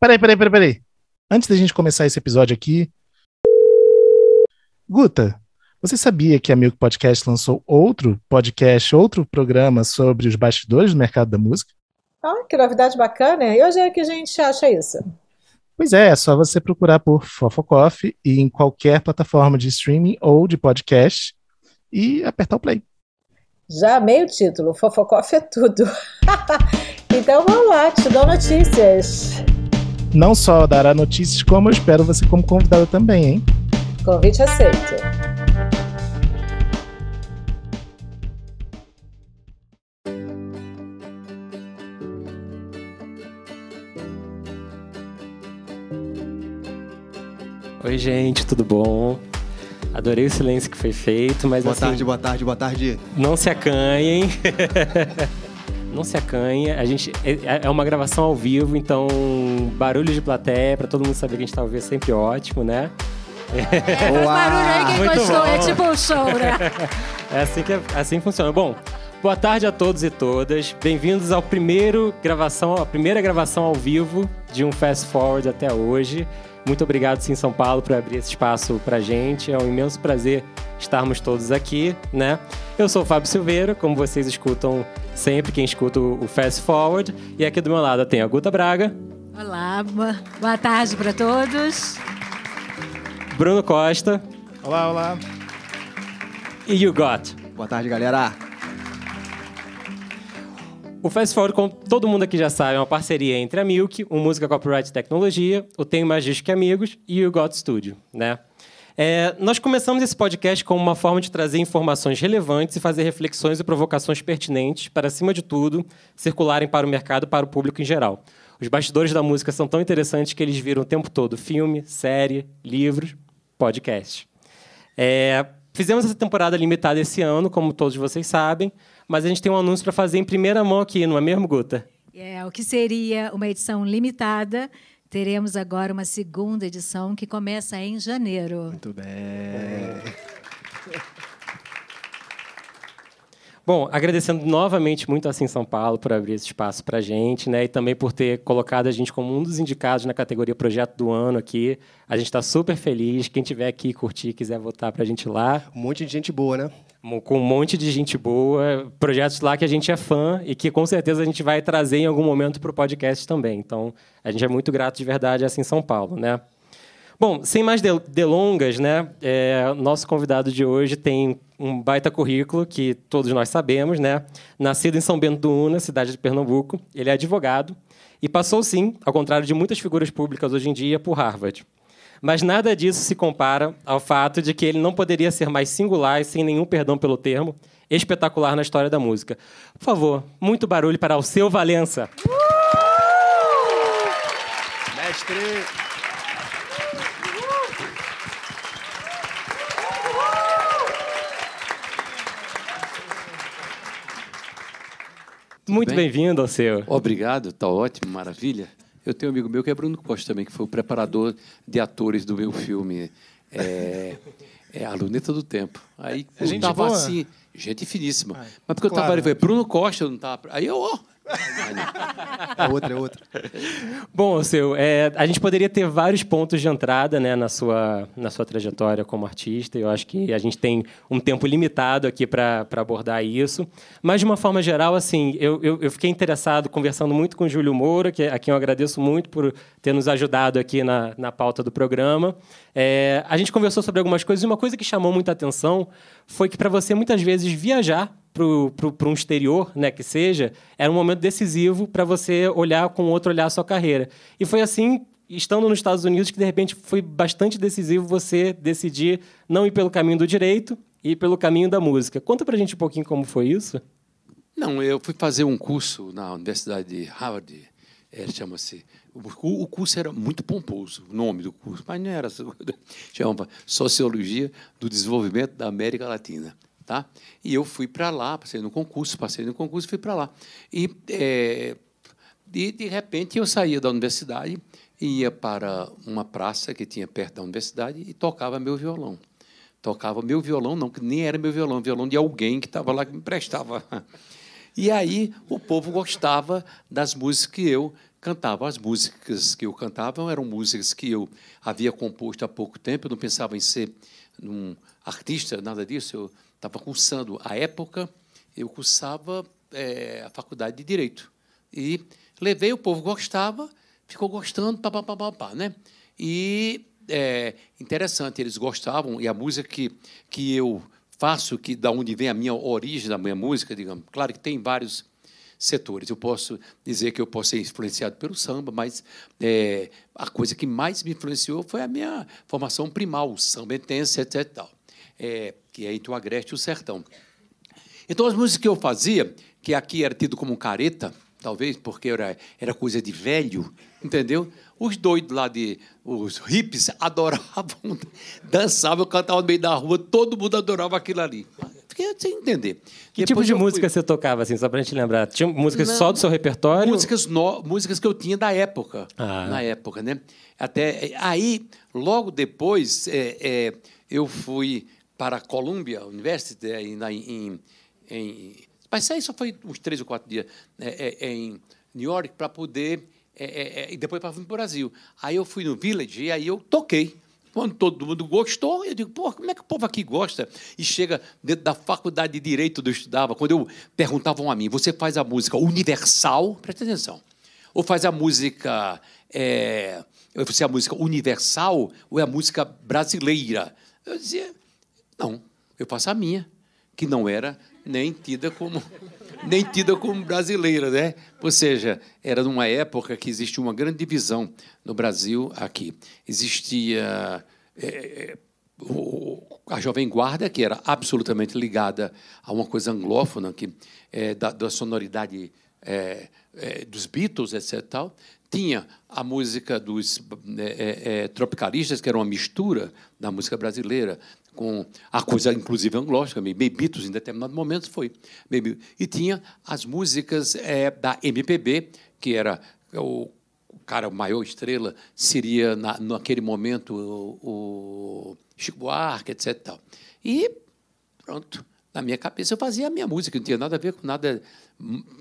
Peraí, peraí, peraí, peraí. Antes da gente começar esse episódio aqui. Guta, você sabia que a Milk Podcast lançou outro podcast, outro programa sobre os bastidores do mercado da música? Ah, que novidade bacana. E hoje é que a gente acha isso? Pois é, é só você procurar por Fofocoff e em qualquer plataforma de streaming ou de podcast e apertar o play. Já amei o título, Fofocoff é tudo. então vamos lá, te dou notícias. Não só dará notícias, como eu espero você como convidada também, hein? Convite aceito. Oi, gente, tudo bom? Adorei o silêncio que foi feito, mas Boa assim, tarde, boa tarde, boa tarde. não se acanhem. não se acanhe. A gente é, é uma gravação ao vivo, então barulho de plateia para todo mundo saber que a gente tá ao vivo é sempre ótimo, né? Faz barulho aí quem Muito gostou, bom. é tipo um show, né? É assim que assim funciona. Bom, boa tarde a todos e todas. Bem-vindos ao primeiro gravação, a primeira gravação ao vivo de um Fast Forward até hoje. Muito obrigado, Sim São Paulo, por abrir esse espaço pra gente. É um imenso prazer estarmos todos aqui, né? Eu sou o Fábio Silveira, como vocês escutam sempre, quem escuta o Fast Forward. E aqui do meu lado tem a Guta Braga, Olá, boa, boa tarde para todos. Bruno Costa Olá, olá. e You Got. Boa tarde, galera. O Fast Forward, como todo mundo aqui já sabe, é uma parceria entre a Milk, o Música Copyright Tecnologia, o Tenho Mais Disco que Amigos e o Got Studio, né? É, nós começamos esse podcast como uma forma de trazer informações relevantes e fazer reflexões e provocações pertinentes para, acima de tudo, circularem para o mercado e para o público em geral. Os bastidores da música são tão interessantes que eles viram o tempo todo filme, série, livros, podcast. É, fizemos essa temporada limitada esse ano, como todos vocês sabem, mas a gente tem um anúncio para fazer em primeira mão aqui, não é mesmo, Guta? É, o que seria uma edição limitada, teremos agora uma segunda edição que começa em janeiro. Muito bem. Bom, agradecendo novamente muito a Sim São Paulo por abrir esse espaço para a gente, né? E também por ter colocado a gente como um dos indicados na categoria Projeto do Ano aqui. A gente está super feliz. Quem tiver aqui curtir, quiser votar para a gente lá, Um monte de gente boa, né? Com um monte de gente boa, projetos lá que a gente é fã e que com certeza a gente vai trazer em algum momento para o podcast também. Então, a gente é muito grato de verdade assim São Paulo, né? Bom, sem mais del- delongas, né? é, nosso convidado de hoje tem um baita currículo que todos nós sabemos, né? Nascido em São Bento do Una, cidade de Pernambuco, ele é advogado e passou sim, ao contrário de muitas figuras públicas hoje em dia, por Harvard. Mas nada disso se compara ao fato de que ele não poderia ser mais singular e, sem nenhum perdão pelo termo, espetacular na história da música. Por favor, muito barulho para o seu Valença. Mestre. Muito bem? bem-vindo ao seu. Obrigado, tá ótimo, maravilha. Eu tenho um amigo meu que é Bruno Costa também, que foi o preparador de atores do meu filme é, é A Luneta do Tempo. Aí eu gente tava boa? assim, gente finíssima. Mas porque eu claro. tava ali, Bruno Costa, eu não tava. Aí eu, ó. É outra, é outra. Bom, seu, é, a gente poderia ter vários pontos de entrada né, na, sua, na sua trajetória como artista. Eu acho que a gente tem um tempo limitado aqui para abordar isso. Mas, de uma forma geral, assim, eu, eu, eu fiquei interessado, conversando muito com o Júlio Moura, que, a quem eu agradeço muito por ter nos ajudado aqui na, na pauta do programa. É, a gente conversou sobre algumas coisas e uma coisa que chamou muita atenção foi que, para você, muitas vezes, viajar para um exterior, né, que seja, era um momento decisivo para você olhar com outro olhar a sua carreira. E foi assim, estando nos Estados Unidos, que de repente foi bastante decisivo você decidir não ir pelo caminho do direito e ir pelo caminho da música. Conta pra gente um pouquinho como foi isso. Não, eu fui fazer um curso na Universidade de Harvard, é, chama-se. O, curso era muito pomposo, o nome do curso, mas não era. Chama Sociologia do Desenvolvimento da América Latina. Tá? E eu fui para lá, passei no concurso, passei no concurso e fui para lá. E, é, de, de repente, eu saía da universidade, ia para uma praça que tinha perto da universidade e tocava meu violão. Tocava meu violão, não, que nem era meu violão, violão de alguém que estava lá que me prestava. E aí o povo gostava das músicas que eu cantava. As músicas que eu cantava eram músicas que eu havia composto há pouco tempo. Eu não pensava em ser um artista, nada disso. Eu estava cursando. À época, eu cursava é, a faculdade de Direito. E levei, o povo gostava, ficou gostando, pá, pá, pá, pá, pá né? E é interessante, eles gostavam, e a música que, que eu faço, que da onde vem a minha origem da minha música, digamos, claro que tem vários setores. Eu posso dizer que eu posso ser influenciado pelo samba, mas é, a coisa que mais me influenciou foi a minha formação primal, o samba intenso, etc. Tal, é, que é entre o Agreste e o Sertão. Então, as músicas que eu fazia, que aqui era tido como careta, talvez porque era, era coisa de velho, entendeu? Os doidos lá de. Os hips adoravam, dançavam, cantavam no meio da rua, todo mundo adorava aquilo ali. Fiquei sem entender. Que tipo de música fui... você tocava, assim, só pra gente lembrar? Tinha músicas Não, só do seu repertório? Músicas, no... músicas que eu tinha da época. Ah. Na época, né? Até, aí, logo depois, é, é, eu fui para a Columbia University, é, em, em, mas aí só foi uns três ou quatro dias é, é, em New York para poder é, é, é, e depois para vir para o Brasil. Aí eu fui no Village e aí eu toquei. Quando todo mundo gostou, eu digo, pô, como é que o povo aqui gosta? E chega dentro da faculdade de Direito onde eu estudava, quando eu perguntavam a mim, você faz a música universal? Presta atenção. Ou faz a música. É, você é a música universal ou é a música brasileira? Eu dizia, não, eu faço a minha, que não era nem tida como nem tida como brasileira, né? Ou seja, era numa época que existia uma grande divisão no Brasil aqui. Existia é, a Jovem Guarda, que era absolutamente ligada a uma coisa anglófona, que, é, da, da sonoridade é, dos Beatles, etc. Tal. Tinha a música dos tropicalistas, que era uma mistura da música brasileira com a coisa, inclusive, anglógica, Bebitos, em determinado momento foi. E tinha as músicas é, da MPB, que era o, cara, maior estrela, seria, na, naquele momento, o, o Chico Buarque, etc. Tal. E pronto, na minha cabeça eu fazia a minha música, não tinha nada a ver com nada,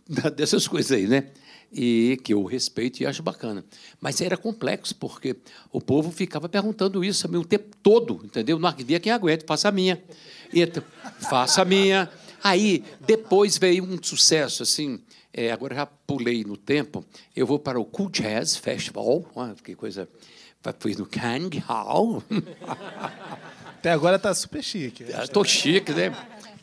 nada dessas coisas aí, né? E que eu respeito e acho bacana. Mas era complexo, porque o povo ficava perguntando isso o tempo todo, entendeu? Não havia quem aguente, faça a minha. E, faça a minha. Aí, depois veio um sucesso, assim, é, agora já pulei no tempo, eu vou para o Cool Jazz Festival, ah, que coisa, fui no Kang Hall. Até agora está super chique. Estou chique, né?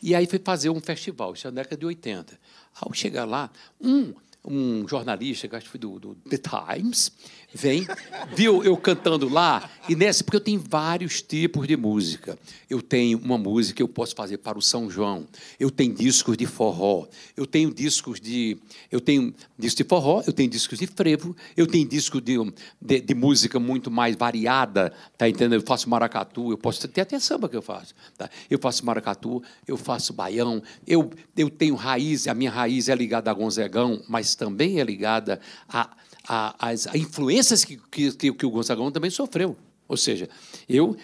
E aí fui fazer um festival, isso é na década de 80. Ao chegar lá, um um jornalista, acho que foi do, do, The Times, vem, viu eu cantando lá, e nessa, porque eu tenho vários tipos de música. Eu tenho uma música que eu posso fazer para o São João, eu tenho discos de forró, eu tenho discos de. Eu tenho discos de forró, eu tenho discos de frevo, eu tenho discos de, de, de música muito mais variada, tá entendendo? Eu faço maracatu, eu posso ter até samba que eu faço. Tá? Eu faço maracatu, eu faço baião, eu, eu tenho raiz, a minha raiz é ligada a Gonzegão, mas também é ligada a, a, as influências que, que, que o Gonzagão também sofreu. Ou seja, eu,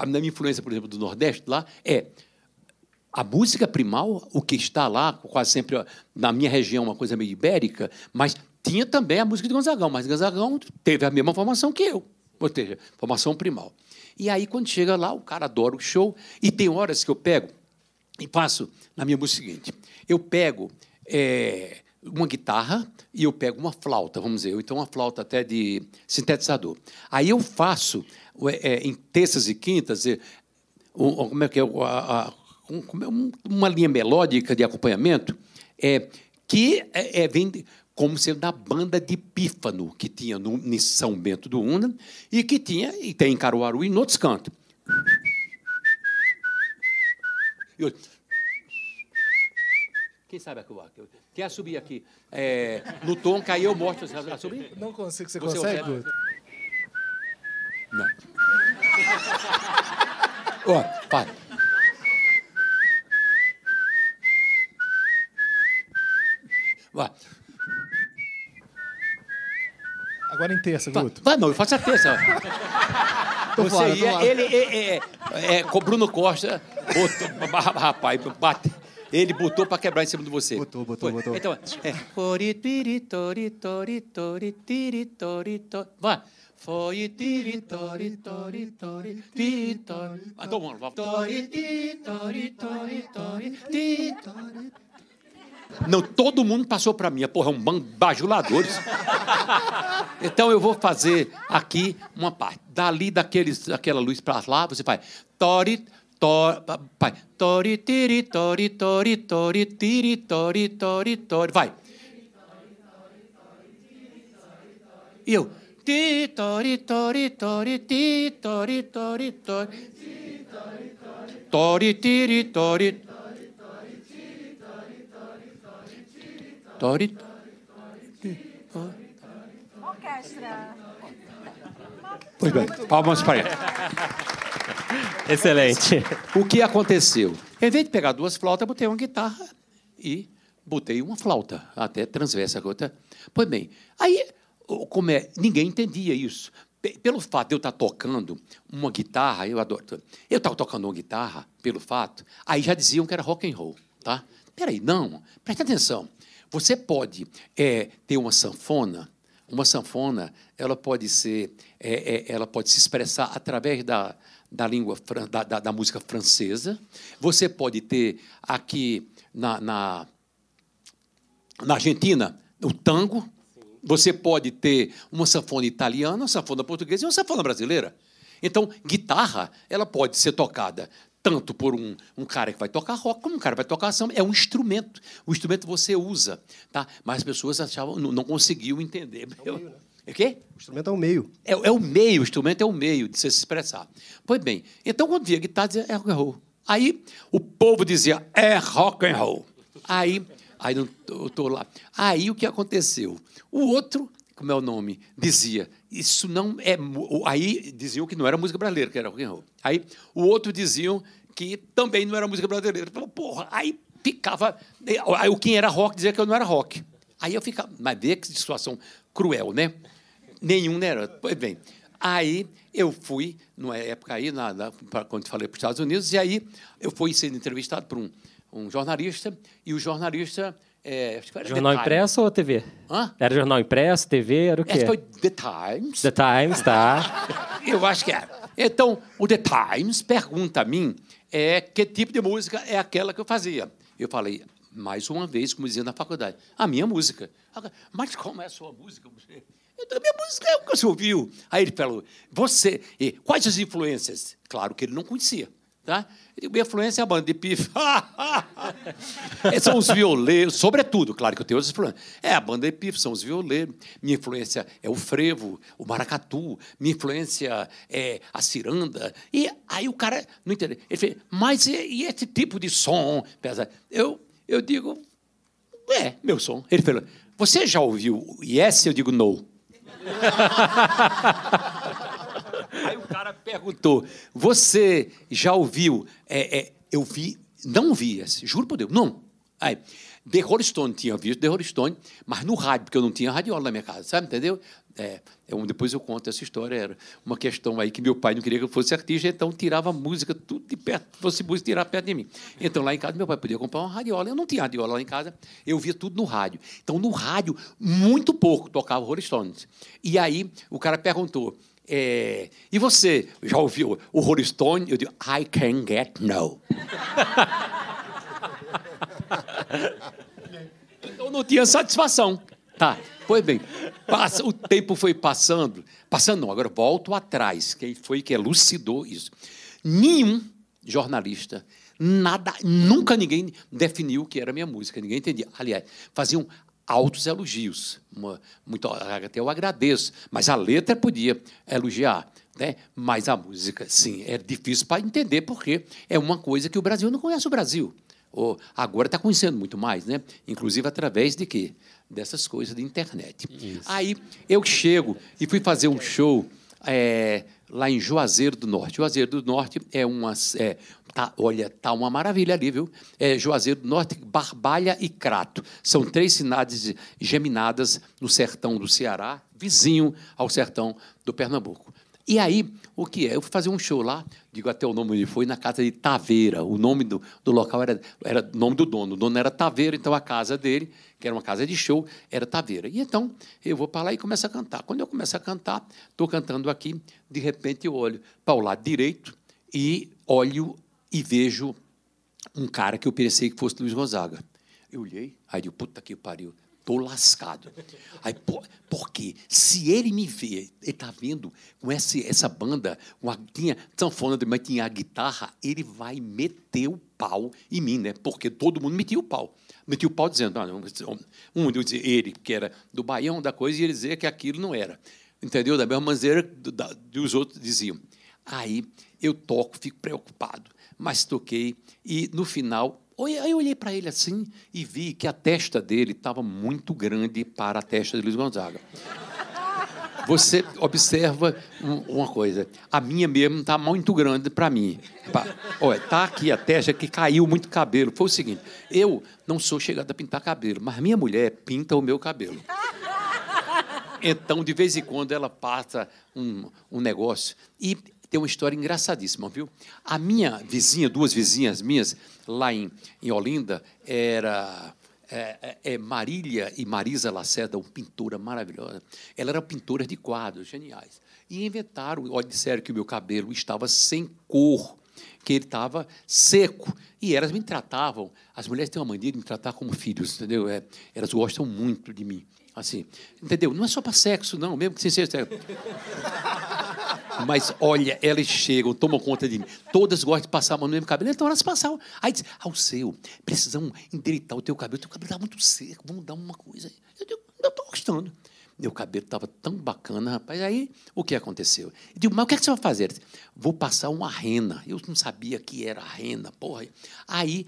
a minha influência, por exemplo, do Nordeste lá é a música primal, o que está lá, quase sempre na minha região, uma coisa meio ibérica, mas tinha também a música de Gonzagão, mas Gonzagão teve a mesma formação que eu, ou seja, formação primal. E aí, quando chega lá, o cara adora o show, e tem horas que eu pego e passo na minha música seguinte: eu pego é, uma guitarra e eu pego uma flauta, vamos dizer, ou então uma flauta até de sintetizador. Aí eu faço, é, em terças e quintas, é, como é que é, a, um, é uma linha melódica de acompanhamento é, que é, é, vem como sendo da banda de pífano que tinha no, em São Bento do Una e que tinha, e tem em Caruaru e em outros cantos. Quem sabe acabar? Quer subir aqui é, no tom, aí eu mostro. Você vai subir? Não consigo. Você, você consegue? consegue? Não. Ó, para. Vai. Agora em terça, Guto. Vai, não, eu faço a terça. Você fora, ia, ele, é, é, é, Bruno Costa, outro, rapaz, bate Ele botou para quebrar em cima de você. Botou, botou, Foi. botou. Então, é. Tori, tiri, tori, tori, tori, tiri, tori, tori. Vai. Foi, tiri, tori, tori, tori, tiri, tori. Ah, todo mundo. vai. Tori, tiri, tori, tori, tori, tiri, tori. Não, todo mundo passou para mim. Porra, é um bando de bajuladores. Então eu vou fazer aqui uma parte. Dali daqueles, daquela luz para lá, você faz tori, tori, vai. Tori, tiri, tori, tori, tori, tiri, tori, tori, tori. Vai. E eu. Ti, tori, tori, tori, ti, tori, tori, tori. Tori, tiri, tori. Tori. Orquestra. Pois bem, palmas para ele. Excelente. O que aconteceu? Em vez de pegar duas flautas, botei uma guitarra e botei uma flauta, até transversa. outra. Pois bem, aí, como é, ninguém entendia isso. Pe- Pelo fato de eu estar tocando uma guitarra, eu adoro. Eu estava tocando uma guitarra, pelo fato, aí já diziam que era rock and roll, tá? Peraí, não, presta atenção. Você pode é, ter uma sanfona, uma sanfona, ela pode ser, é, é, ela pode se expressar através da, da língua da, da, da música francesa. Você pode ter aqui na, na, na Argentina o tango. Você pode ter uma sanfona italiana, uma sanfona portuguesa e uma sanfona brasileira. Então, guitarra, ela pode ser tocada tanto por um, um cara que vai tocar rock, como um cara que vai tocar samba. É um instrumento. O instrumento você usa. Tá? Mas as pessoas achavam, não, não conseguiam entender. Eu- É o quê? O instrumento é o meio. É, é o meio, o instrumento é o meio de se expressar. Pois bem, então quando via guitarra, dizia é rock and roll. Aí o povo dizia é rock and roll. Aí, aí não- eu estou lá. Aí o que aconteceu? O outro, como é o nome, dizia isso não é. Aí diziam que não era música brasileira, que era rock and roll. Aí o outro diziam que também não era música brasileira. Falou, porra, aí ficava. Aí o quem era rock dizia que eu não era rock. Aí eu ficava. Mas vê que situação cruel, né? Nenhum, né? era. Pois bem, aí eu fui, numa época aí, na, na, quando falei para os Estados Unidos, e aí eu fui sendo entrevistado por um, um jornalista, e o jornalista. É, era Jornal impresso ou TV? Hã? Era jornal impresso, TV, era o quê? Esse foi The Times. The Times, tá? Eu acho que é. Então, o The Times pergunta a mim é, que tipo de música é aquela que eu fazia. Eu falei, mais uma vez, como dizia na faculdade, a minha música. Mas como é a sua música? "Então, minha música é o que você ouviu. Aí ele falou, você, e quais as influências? Claro que ele não conhecia. Tá? Minha influência é a banda de pif. são os violeiros, sobretudo, claro que eu tenho outras influências. É a banda de são os violeiros. Minha influência é o frevo, o maracatu. Minha influência é a ciranda. E aí o cara não entendeu. Ele fez, mas e, esse tipo de som? pesado?" Eu, eu digo, é, meu som. Ele falou, você já ouviu Yes? Eu digo, não. Aí o cara perguntou: Você já ouviu? É, é, eu vi, não vi juro por Deus, não. Aí, The Rolling Stone tinha visto The Rolling Stone, mas no rádio, porque eu não tinha radiola na minha casa, sabe? Entendeu? É, é um- depois eu conto essa história. Era uma questão aí que meu pai não queria que eu fosse artista, então tirava música tudo de perto, fosse música tirar perto de mim. Então lá em casa meu pai podia comprar uma radiola. Eu não tinha radiola lá em casa, eu via tudo no rádio. Então no rádio, muito pouco tocava Rolling Stones. E aí o cara perguntou. é, e você já ouviu o Rolling Stone? Eu digo, I can get no. Então não tinha satisfação. Tá, pois bem, passa, o tempo foi passando, passando não, agora volto atrás, quem foi que elucidou isso? Nenhum jornalista, nada, nunca ninguém definiu o que era minha música, ninguém entendia. Aliás, faziam altos elogios, uma, muito, até eu agradeço, mas a letra podia elogiar, né? mas a música, sim, é difícil para entender, porque é uma coisa que o Brasil não conhece o Brasil. Ou agora está conhecendo muito mais, né? Inclusive através de quê? Dessas coisas de internet. Aí eu chego e fui fazer um show é, lá em Juazeiro do Norte. Juazeiro do Norte é uma. É, tá, olha, tá uma maravilha ali, viu? É Juazeiro do Norte, Barbalha e Crato. São três cidades geminadas no sertão do Ceará, vizinho ao sertão do Pernambuco. E aí, o que é? Eu fui fazer um show lá, digo até o nome onde foi, na casa de Taveira. O nome do, do local era, era nome do dono. O dono era Taveira, então a casa dele, que era uma casa de show, era Taveira. E então eu vou para lá e começo a cantar. Quando eu começo a cantar, estou cantando aqui, de repente eu olho para o lado direito e olho e vejo um cara que eu pensei que fosse Luiz Gonzaga. Eu olhei, aí eu, puta que pariu, tô lascado. Aí, por, porque se ele me vê, ele tá vendo com essa, essa banda, uma, tinha sanfona, mas tinha a guitarra, ele vai meter o pau em mim, né? Porque todo mundo metia o pau. Metia o pau dizendo, ah, um dizia ele, que era do Baião, da coisa, e ele dizia que aquilo não era. Entendeu? Da mesma maneira que os outros diziam. Aí eu toco, fico preocupado, mas toquei, e no final eu olhei para ele assim e vi que a testa dele estava muito grande para a testa de Luiz Gonzaga. Você observa uma coisa, a minha mesmo está muito grande para mim. Olha, está aqui a testa que caiu muito cabelo. Foi o seguinte, eu não sou chegado a pintar cabelo, mas minha mulher pinta o meu cabelo. Então, de vez em quando, ela passa um, um negócio. E tem uma história engraçadíssima, viu? A minha vizinha, duas vizinhas minhas, lá em, em Olinda, era é, é, é Marília e Marisa Lacerda, uma pintora maravilhosa. Ela era pintora de quadros geniais. E inventaram, disseram que o meu cabelo estava sem cor, que ele estava seco. E elas me tratavam, as mulheres têm uma mania de me tratar como filhos, entendeu? É, elas gostam muito de mim. Assim, entendeu? Não é só para sexo, não, mesmo que sem ser sexo. Mas olha, elas chegam, tomam conta de mim. Todas gostam de passar a mão no mesmo cabelo. Então elas passavam. Aí diz, ah, o seu, precisamos endireitar o teu cabelo. O teu cabelo está muito seco, vamos dar uma coisa. Eu digo, eu estou gostando. Meu cabelo estava tão bacana, rapaz. Aí, o que aconteceu? Eu digo, mas o que, é que você vai fazer? Vou passar uma rena. Eu não sabia que era rena, porra. Aí,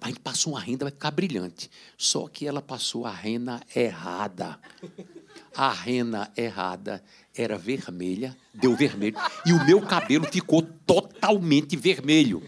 a gente passou uma renda, vai ficar brilhante. Só que ela passou a rena errada. A rena errada era vermelha, deu vermelho, e o meu cabelo ficou totalmente vermelho.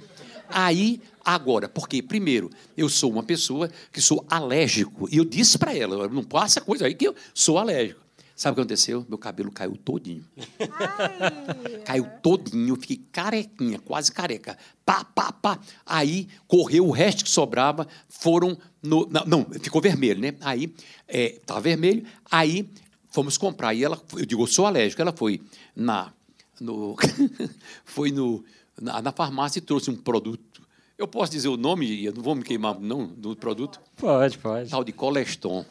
Aí, agora, porque, primeiro, eu sou uma pessoa que sou alérgico, e eu disse para ela, não passa coisa aí que eu sou alérgico. Sabe o que aconteceu? Meu cabelo caiu todinho. Ai. Caiu todinho, fiquei carequinha, quase careca. Pá, pá, pá. Aí correu o resto que sobrava, foram no. Não, não ficou vermelho, né? Aí, é, vermelho, aí fomos comprar. E ela, eu digo, eu sou alérgico. Ela foi na, no, foi no, na, na farmácia e trouxe um produto. Eu posso dizer o nome, eu não vou me queimar não, do produto? Pode, pode. Tal de Coleston.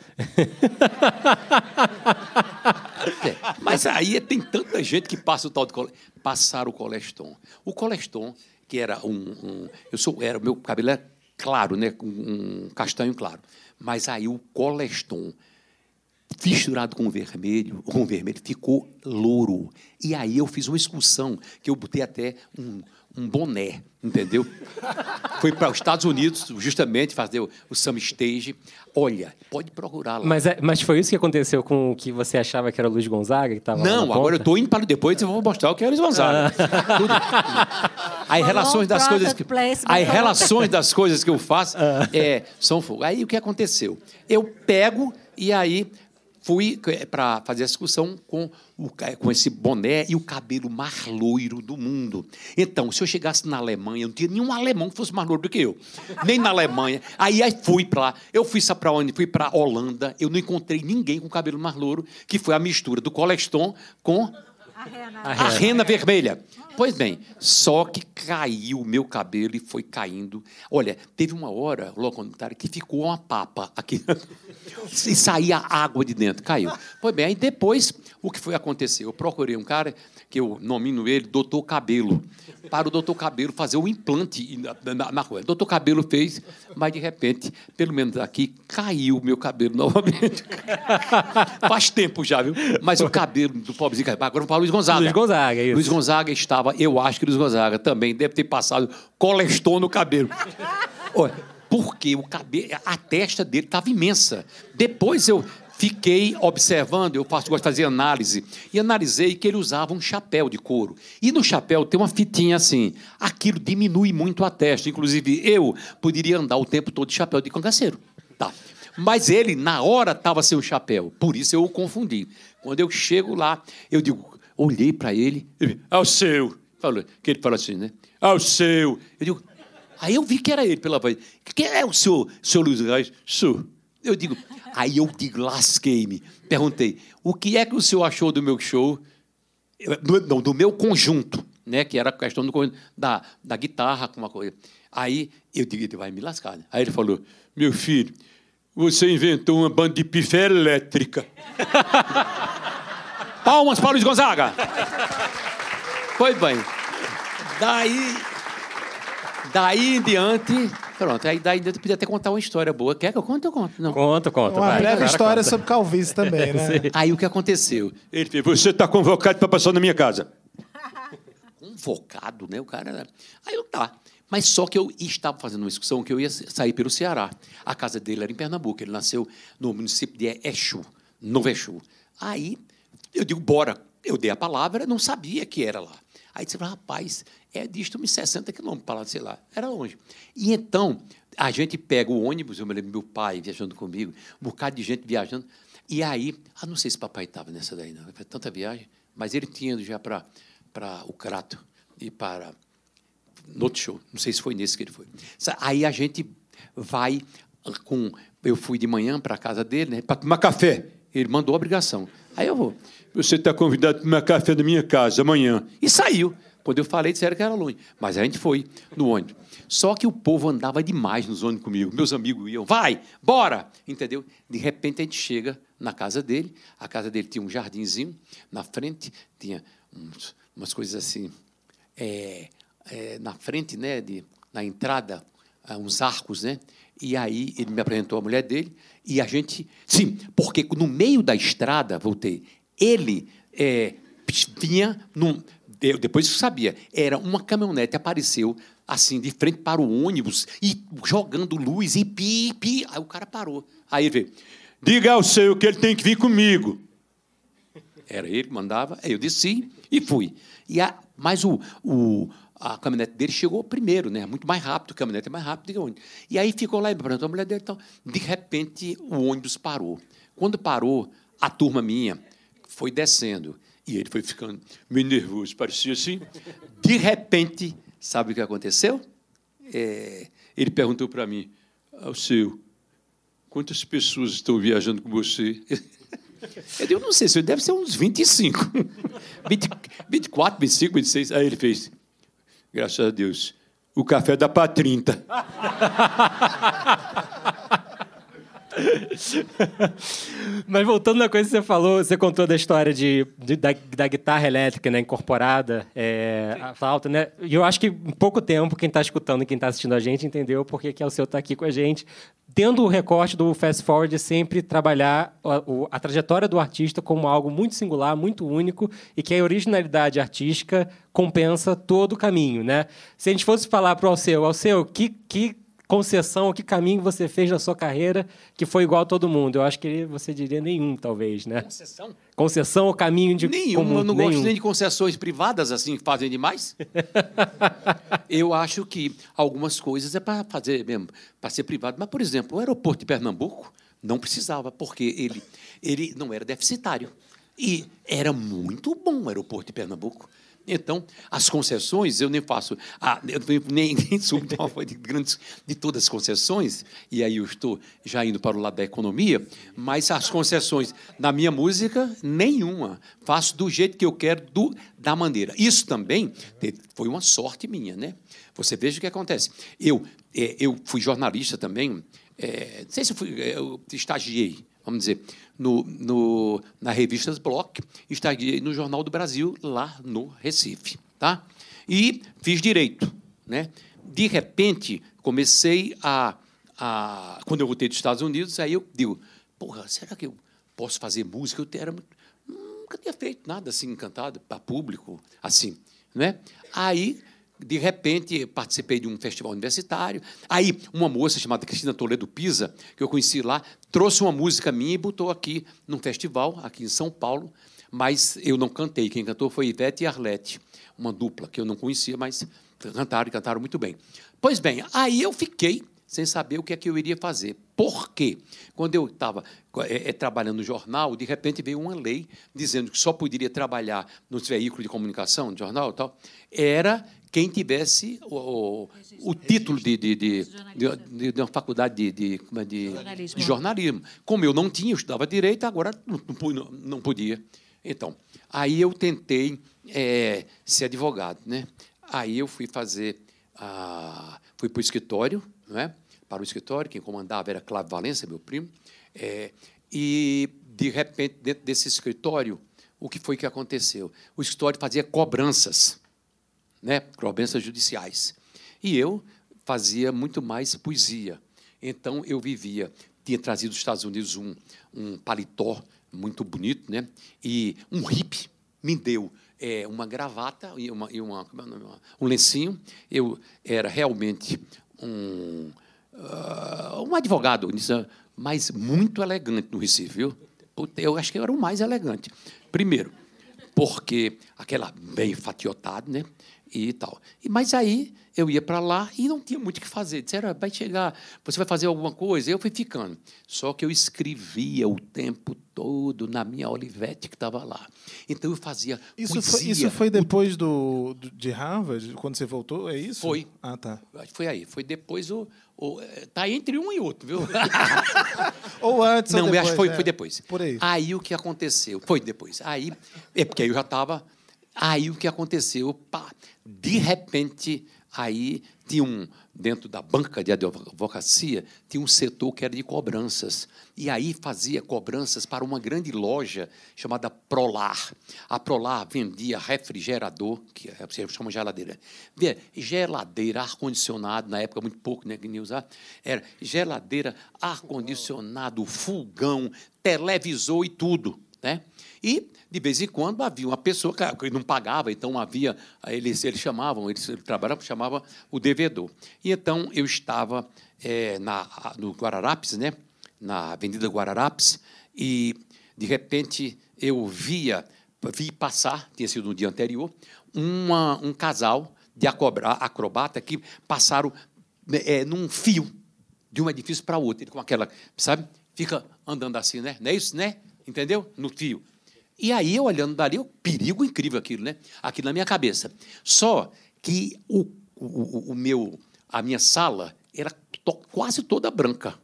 é, mas aí tem tanta gente que passa o tal de Coleston. Passar o Coleston. O Coleston, que era um, um. eu sou, era, meu cabelo é claro, né? Um castanho claro. Mas aí o Coleston misturado com vermelho, com vermelho, ficou louro. E aí eu fiz uma excursão, que eu botei até um, um boné, entendeu? Fui para os Estados Unidos, justamente, fazer o, o Summer Stage. Olha, pode procurar lá. Mas, é, mas foi isso que aconteceu com o que você achava que era o Luiz Gonzaga? Que tava Não, agora eu estou indo para depois eu vou mostrar o que é o Luiz Gonzaga. Ah. Tudo. Aí relações das coisas que, aí relações das coisas que eu faço ah. é, são fogo. Aí o que aconteceu? Eu pego e aí fui eh, para fazer a discussão com, o, com esse boné e o cabelo mais loiro do mundo. Então, se eu chegasse na Alemanha, não tinha nenhum alemão que fosse mais loiro do que eu. Nem na Alemanha. Aí, aí fui para lá. Eu fui para onde? Fui para Holanda. Eu não encontrei ninguém com cabelo mais louro, que foi a mistura do Coleston com a rena, a rena vermelha. Pois bem, só que caiu o meu cabelo e foi caindo. Olha, teve uma hora, logo que ficou uma papa aqui. e saía água de dentro, caiu. Pois bem, aí depois, o que foi acontecer? Eu procurei um cara, que eu nomino ele Doutor Cabelo, para o Doutor Cabelo fazer o implante na, na, rua. Doutor Cabelo fez, mas de repente, pelo menos aqui, caiu o meu cabelo novamente. Faz tempo já, viu? Mas o cabelo do pobrezinho caiu. Agora para o Luiz Gonzaga. Luiz Gonzaga, isso. Luiz Gonzaga estava, eu acho que Luiz Gonzaga também deve ter passado coleston no cabelo. Olha, porque o cabelo, a testa dele estava imensa. Depois eu fiquei observando, eu faço, gosto de fazer análise, e analisei que ele usava um chapéu de couro. E no chapéu tem uma fitinha assim. Aquilo diminui muito a testa. Inclusive, eu poderia andar o tempo todo de chapéu de cangaceiro. Tá. Mas ele, na hora, estava sem o chapéu. Por isso eu o confundi. Quando eu chego lá, eu digo, olhei para ele, ele, ao seu. Falou, que ele fala assim, né? Ao seu. Eu digo, aí eu vi que era ele pela voz. Quem é o senhor, senhor Luiz Reis? Sou. Eu digo, aí eu digo, lasquei-me. Perguntei, o que é que o senhor achou do meu show? Não, do meu conjunto, né? Que era a questão do, da, da guitarra com uma coisa. Aí eu digo, vai me lascar. Aí ele falou, meu filho, você inventou uma banda de pifé elétrica. Palmas para o Luiz Gonzaga. Foi bem. Daí, daí em diante, pronto. Aí daí eu podia até contar uma história boa. Quer que eu conte? Eu conto. Não. Conta, conta. Uma vai. breve Agora história conta. sobre calvície também, né? Aí o que aconteceu? Ele fez, você está convocado para passar na minha casa. Convocado, né? O cara. era- Aí eu tá. Mas só que eu estava fazendo uma excursão que eu ia sair pelo Ceará. A casa dele era em Pernambuco. Ele nasceu no município de Exu, Novo Exu. Aí eu digo, bora. Eu dei a palavra, não sabia que era lá. Aí você fala, rapaz, é disto uns 60 quilômetros para lá, sei lá. Era longe. E então, a gente pega o ônibus, eu me lembro meu pai viajando comigo, um bocado de gente viajando. E aí, ah, não sei se papai estava nessa daí, não. Foi tanta viagem, mas ele tinha ido já para o Crato e para outro show. Não sei se foi nesse que ele foi. Aí a gente vai com. Eu fui de manhã para a casa dele, né, para tomar café. Ele mandou a obrigação. Aí eu vou. Você está convidado para tomar café na minha casa amanhã. E saiu. Quando eu falei, disseram que era longe. Mas a gente foi no ônibus. Só que o povo andava demais nos ônibus comigo. Meus amigos iam, vai, bora! Entendeu? De repente a gente chega na casa dele. A casa dele tinha um jardinzinho na frente, tinha uns- umas coisas assim. é, é, na frente, né, de, na entrada, ah, uns arcos, né? E aí ele me apresentou a mulher dele e a gente, sim, porque no meio da estrada, voltei, ele é, vinha num, depois eu sabia, era uma caminhonete apareceu assim de frente para o ônibus e jogando luz e pi pi, aí o cara parou. Aí ele veio, diga ao seu que ele tem que vir comigo. Era ele que mandava, aí eu desci e fui. E a, mas o, o, a caminhonete dele chegou primeiro, né? muito mais rápido, a caminhonete é mais rápido que o ônibus. E aí ficou lá, e me apresentou a mulher dele. Então, de repente, o ônibus parou. Quando parou, a turma minha foi descendo. E ele foi ficando meio nervoso, parecia assim. De repente, sabe o que aconteceu? É, ele perguntou para mim, ao seu, quantas pessoas estão viajando com você? Eu digo, não sei, se deve ser uns 25. 20, 24, 25, 26. Aí ele fez, graças a Deus, o café dá para 30. Mas voltando na coisa que você falou, você contou da história de, de- da, da guitarra elétrica né, incorporada, é, a flauta, né? E eu acho que em pouco tempo, quem está escutando e quem está assistindo a gente entendeu por que é o seu tá aqui com a gente. Tendo o recorte do Fast Forward, sempre trabalhar a, a trajetória do artista como algo muito singular, muito único, e que a originalidade artística compensa todo o caminho, né? Se a gente fosse falar para o Alceu, Alceu, que, que concessão, que caminho você fez na sua carreira que foi igual a todo mundo? Eu acho que você diria nenhum, talvez, né? Concessão? Concessão ou caminho de Nenhum, comum? eu não gosto Nenhum. nem de concessões privadas assim que fazem demais. eu acho que algumas coisas é para fazer mesmo, para ser privado. Mas, por exemplo, o aeroporto de Pernambuco não precisava, porque ele, ele não era deficitário. E era muito bom o aeroporto de Pernambuco. Então, as concessões, eu nem faço, ah, eu nem, nem de grandes de todas as concessões, e aí eu estou já indo para o lado da economia, mas as concessões na minha música, nenhuma. Faço do jeito que eu quero, do, da maneira. Isso também foi uma sorte minha, né? Você veja o que acontece. Eu, eh, eu fui jornalista também, eh, não sei se eu, fui, eu estagiei, vamos dizer, no, no, na revista Block, estagiei no Jornal do Brasil, lá no Recife. Tá? E fiz direito. Né? De repente, comecei a, a. Quando eu voltei dos Estados Unidos, aí eu digo: porra, será que eu posso fazer música? Eu era, muito- nunca tinha feito nada assim encantado para público, assim. Né? Aí de repente, participei de um festival universitário. Aí, uma moça chamada Cristina Toledo Pisa, que eu conheci lá, trouxe uma música minha e botou aqui num festival, aqui em São Paulo, mas eu não cantei. Quem cantou foi Ivete e Arlete, uma dupla que eu não conhecia, mas cantaram e cantaram muito bem. Pois bem, aí eu fiquei sem saber o que é que eu iria fazer. Por quê? Quando eu estava é, é, trabalhando no jornal, de repente veio uma lei dizendo que só poderia trabalhar nos veículos de comunicação, no jornal e tal, era quem tivesse o, o título de, de, de, de, de uma faculdade de, de, é, Jornalismo. jornalismo. Como eu não tinha, eu estudava direito, agora não, não, podia. Então, aí eu tentei é, ser advogado. Né? Aí eu fui fazer, ah, fui para o escritório, não é? para o escritório, quem comandava era Cláudio Valença, meu primo, é, e, de repente, dentro desse escritório, o que foi que aconteceu? O escritório fazia cobranças, né? cobranças judiciais. E eu fazia muito mais poesia. Então, eu vivia, tinha trazido dos Estados Unidos um, um paletó muito bonito, né? e um hippie me deu é, uma gravata e, uma, e uma, é um lencinho. Eu era realmente um, uh, um advogado, mas muito elegante no Recife, viu? Eu acho que eu era o mais elegante. Primeiro, porque aquela bem fatiotado, né? E tal. E, mas aí eu ia para lá e não tinha muito o que fazer. Disseram, vai chegar, você vai fazer alguma coisa? Eu fui ficando. Só que eu escrevia o tempo todo na minha Olivete que estava lá. Então eu fazia Isso poesia. foi, isso foi depois do, de Harvard, quando você voltou? É isso? Foi. Ah, tá. Que Foi aí. Foi depois o. o tá entre um e outro, viu? Ou antes ou Não, eu depois. acho que foi, é. foi depois. Por aí. Aí o que aconteceu? Foi depois. Aí, é porque aí eu já estava. Aí o que aconteceu? Pá, de repente, aí tinha um. Dentro da banca de advocacia, tinha um setor que era de cobranças. E aí fazia cobranças para uma grande loja chamada Prolar. A Prolar vendia refrigerador, que é- você chama geladeira. Vê, Geladeira, ar-condicionado, na época muito pouco, né, que nem usar. Era geladeira, ar-condicionado, fogão, televisor e tudo. Né? E, de vez em quando, havia uma pessoa que que não pagava, então havia, eles, eles chamavam, eles trabalhavam, chamavam o devedor. E então eu estava eh, na, no Guararapes, né? na Avenida Guararapes, e, de repente, eu via, vi passar, tinha sido no dia anterior, uma, um casal de acrobata que passaram eh, num fio de um edifício para outro, ele com aquela, sabe? Fica andando assim, né? Não é isso, né? Entendeu? No fio. E aí, eu olhando dali, o perigo incrível aquilo, né? Aquilo na minha cabeça. Só que o, o, o meu, a minha sala era to- quase toda branca.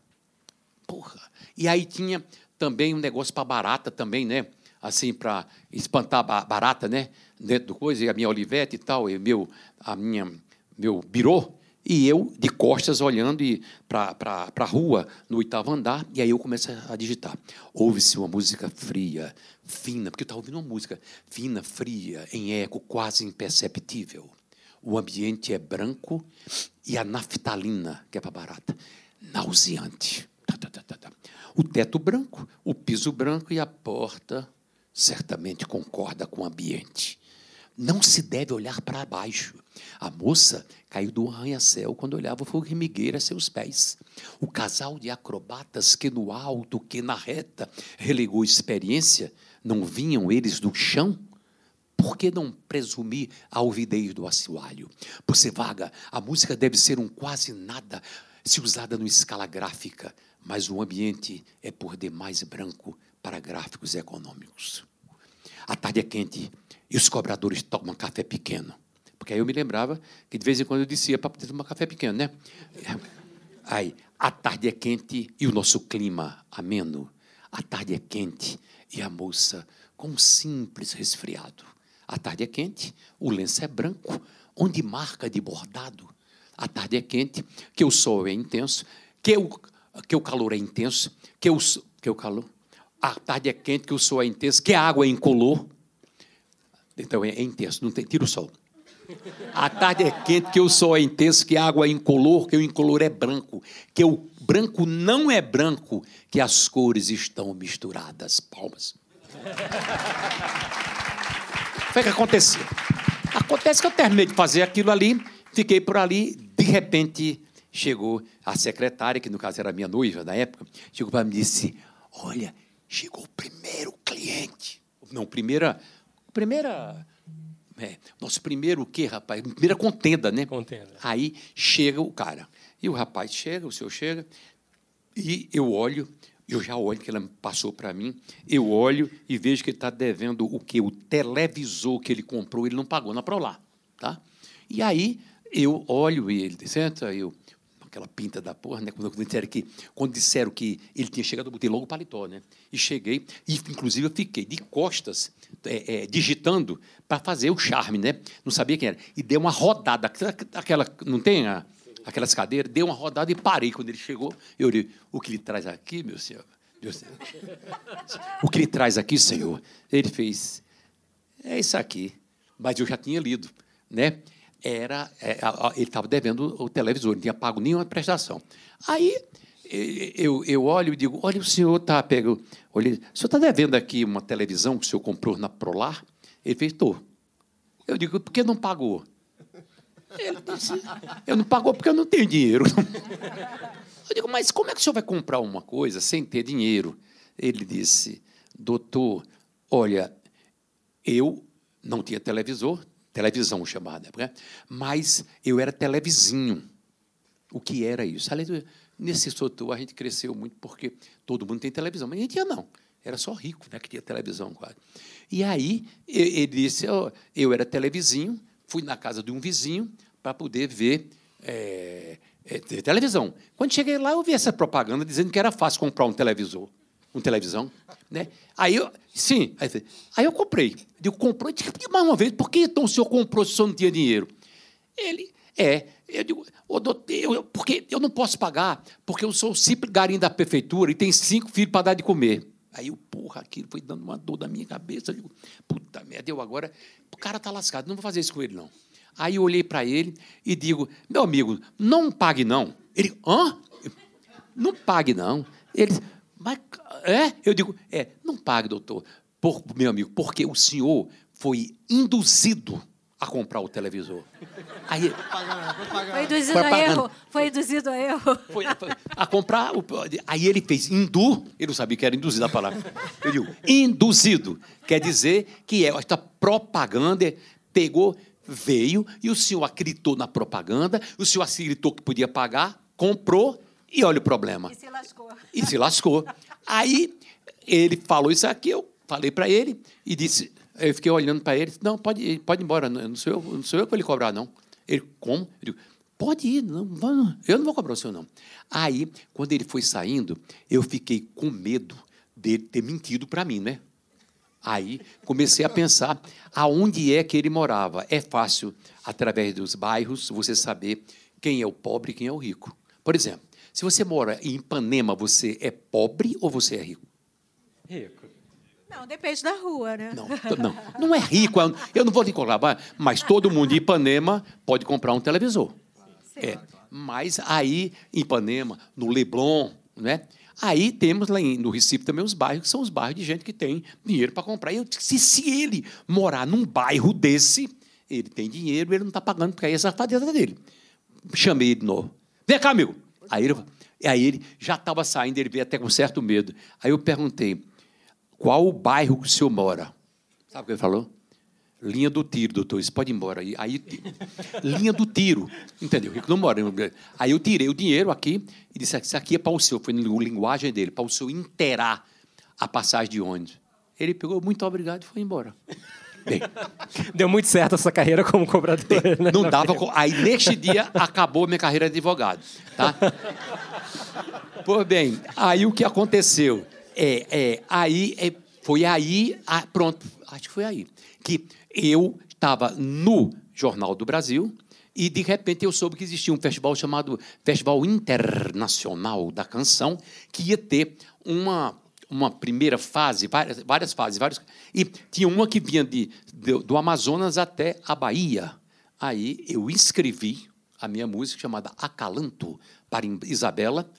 Porra. E aí tinha também um negócio para barata também, né? Assim, para espantar ba- barata, né? Dentro do coisa, e a minha olivete e tal, e meu, a minha, meu birô, e eu de costas olhando para a rua, no oitavo andar, e aí eu começo a digitar. Ouve-se uma música fria, fina, porque eu estava ouvindo uma música fina, fria, em eco, quase imperceptível. O ambiente é branco e a naftalina, que é para barata, nauseante. Tá, tá, tá, tá, tá. O teto branco, o piso branco e a porta certamente concorda com o ambiente. Não se deve olhar para baixo. A moça caiu do arranha-céu quando olhava o formigueiro a seus pés. O casal de acrobatas que no alto, que na reta, relegou experiência, não vinham eles do chão? Por que não presumir a ouvidez do assoalho? Por ser vaga, a música deve ser um quase nada se usada numa escala gráfica, mas o ambiente é por demais branco para gráficos econômicos. A tarde é quente e os cobradores tomam café pequeno. Porque aí eu me lembrava que de vez em quando eu descia para poder tomar café pequeno, né? Aí, a tarde é quente e o nosso clima ameno. A tarde é quente e a moça com um simples resfriado. A tarde é quente, o lenço é branco, onde marca de bordado. A tarde é quente, que o sol é intenso, que o, que o calor é intenso, que o, que o calor. A tarde é quente, que o sol é intenso, que a água é incolor. Então é, é intenso, não tem, tira o sol. A tarde é quente, que o sol é intenso, que a água é incolor, que o incolor é branco, que o branco não é branco, que as cores estão misturadas. Palmas. Foi o que aconteceu. Acontece que eu terminei de fazer aquilo ali, fiquei por ali, de repente chegou a secretária, que no caso era minha noiva na época, chegou para mim e disse: Olha, chegou o primeiro cliente. Não, primeira. Primeira É, nosso primeiro o quê, rapaz? Primeira contenda, né? Contenda. Aí chega o cara. E o rapaz chega, o senhor chega, e eu olho, eu já olho que ela passou para mim, eu olho e vejo que ele está devendo o quê? O televisor que ele comprou, ele não pagou na Prolar. Tá? E aí eu olho ele? Aí eu, aquela pinta da porra, né? Quando disseram que, quando disseram que ele tinha chegado, eu botei logo o paletó, né? E cheguei, e inclusive eu fiquei de costas, é, é, digitando para fazer o charme, né? Não sabia quem era. E deu uma rodada, aquela, não tem a, aquelas cadeiras, deu uma rodada e parei. Quando ele chegou, eu olhei, o que ele traz aqui, meu senhor? Deus, o que ele traz aqui, senhor? Ele fez, é isso aqui. Mas eu já tinha lido, né? Era é, ele estava devendo o televisor, não tinha pago nenhuma prestação. Aí eu, eu olho e digo, olha, o senhor está pego, olha, o senhor está devendo aqui uma televisão que o senhor comprou na Prolar? Ele fez, estou. Eu digo, por que não pagou? Ele disse, eu não pagou porque eu não tenho dinheiro. Eu digo, mas como é que o senhor vai comprar uma coisa sem ter dinheiro? Ele disse, doutor, olha, eu não tinha televisor, televisão chamada, né? mas eu era televizinho. O que era isso? Nesse setor a gente cresceu muito porque todo mundo tem televisão, mas a gente não. Era só rico né, que tinha televisão quase. E aí ele disse, eu, eu era televizinho, fui na casa de um vizinho para poder ver é, é, televisão. Quando cheguei lá, eu vi essa propaganda dizendo que era fácil comprar um televisor uma televisão. Né? Aí eu, sim, aí, eu comprei. Eu comprei, mais uma vez, por que então o senhor comprou se o senhor não tinha dinheiro? Ele, é, eu digo, eu, porque eu não posso pagar, porque eu sou o simples garim da prefeitura e tenho cinco filhos para dar de comer. Aí eu, porra, aquilo foi dando uma dor na minha cabeça. Eu digo, puta merda, eu agora, o cara está lascado, não vou fazer isso com ele, não. Aí eu olhei para ele e digo, meu amigo, não pague, não. Ele, hã? Não pague, não. Ele, mas, é? Eu digo, é, não pague, doutor, por, meu amigo, porque o senhor foi induzido a comprar o televisor. Aí, foi induzido a erro. Foi induzido a erro. Foi a comprar. O, aí ele fez indu, ele não sabia que era induzido a palavra. Ele digo, induzido. Quer dizer que é esta propaganda pegou, veio, e o senhor acreditou na propaganda, o senhor acreditou que podia pagar, comprou e olha o problema. E se lascou. E se lascou. Aí ele falou isso aqui, eu falei para ele e disse, eu fiquei olhando para ele, não, pode, pode ir embora, não sou, eu, não sou eu que vou lhe cobrar, não. Ele, como? Eu digo, pode ir, não, eu não vou cobrar o senhor, não. Aí, quando ele foi saindo, eu fiquei com medo dele ter mentido para mim, né? Aí comecei a pensar aonde é que ele morava. É fácil, através dos bairros, você saber quem é o pobre e quem é o rico. Por exemplo, se você mora em Ipanema, você é pobre ou você é rico? Rico. Não, depende da rua, né? Não, não, não é rico. Eu não vou te cobrar, mas todo mundo em Ipanema pode comprar um televisor. Sim. É, mas aí, em Ipanema, no Leblon, né? Aí temos lá no Recife também os bairros, que são os bairros de gente que tem dinheiro para comprar. E eu disse, se ele morar num bairro desse, ele tem dinheiro, ele não está pagando, porque aí é a safadeza dele. Chamei ele de novo. Vem cá, amigo. Aí ele, aí ele já estava saindo, ele veio até com certo medo. Aí eu perguntei, qual o bairro que o senhor mora? Sabe o que ele falou? Linha do tiro, doutor, isso pode ir embora. Aí, aí linha do tiro, entendeu? Rico não mora. Aí eu tirei o dinheiro aqui e disse: Isso aqui é para o senhor, foi na linguagem dele, para o senhor inteirar a passagem de ônibus. Ele pegou, muito obrigado e foi embora. Deu muito certo essa carreira como cobrador. Né? Não dava. Aí, neste dia, acabou minha carreira de advogado. Tá? Pois bem, aí o que aconteceu? É, é, aí, é, foi aí, ah, pronto, acho que foi aí, que eu estava no Jornal do Brasil e, de repente, eu soube que existia um festival chamado Festival Internacional da Canção, que ia ter uma uma primeira fase, várias, várias fases, vários, e tinha uma que vinha de, de, do Amazonas até a Bahia. Aí eu escrevi a minha música chamada Acalanto para Isabela,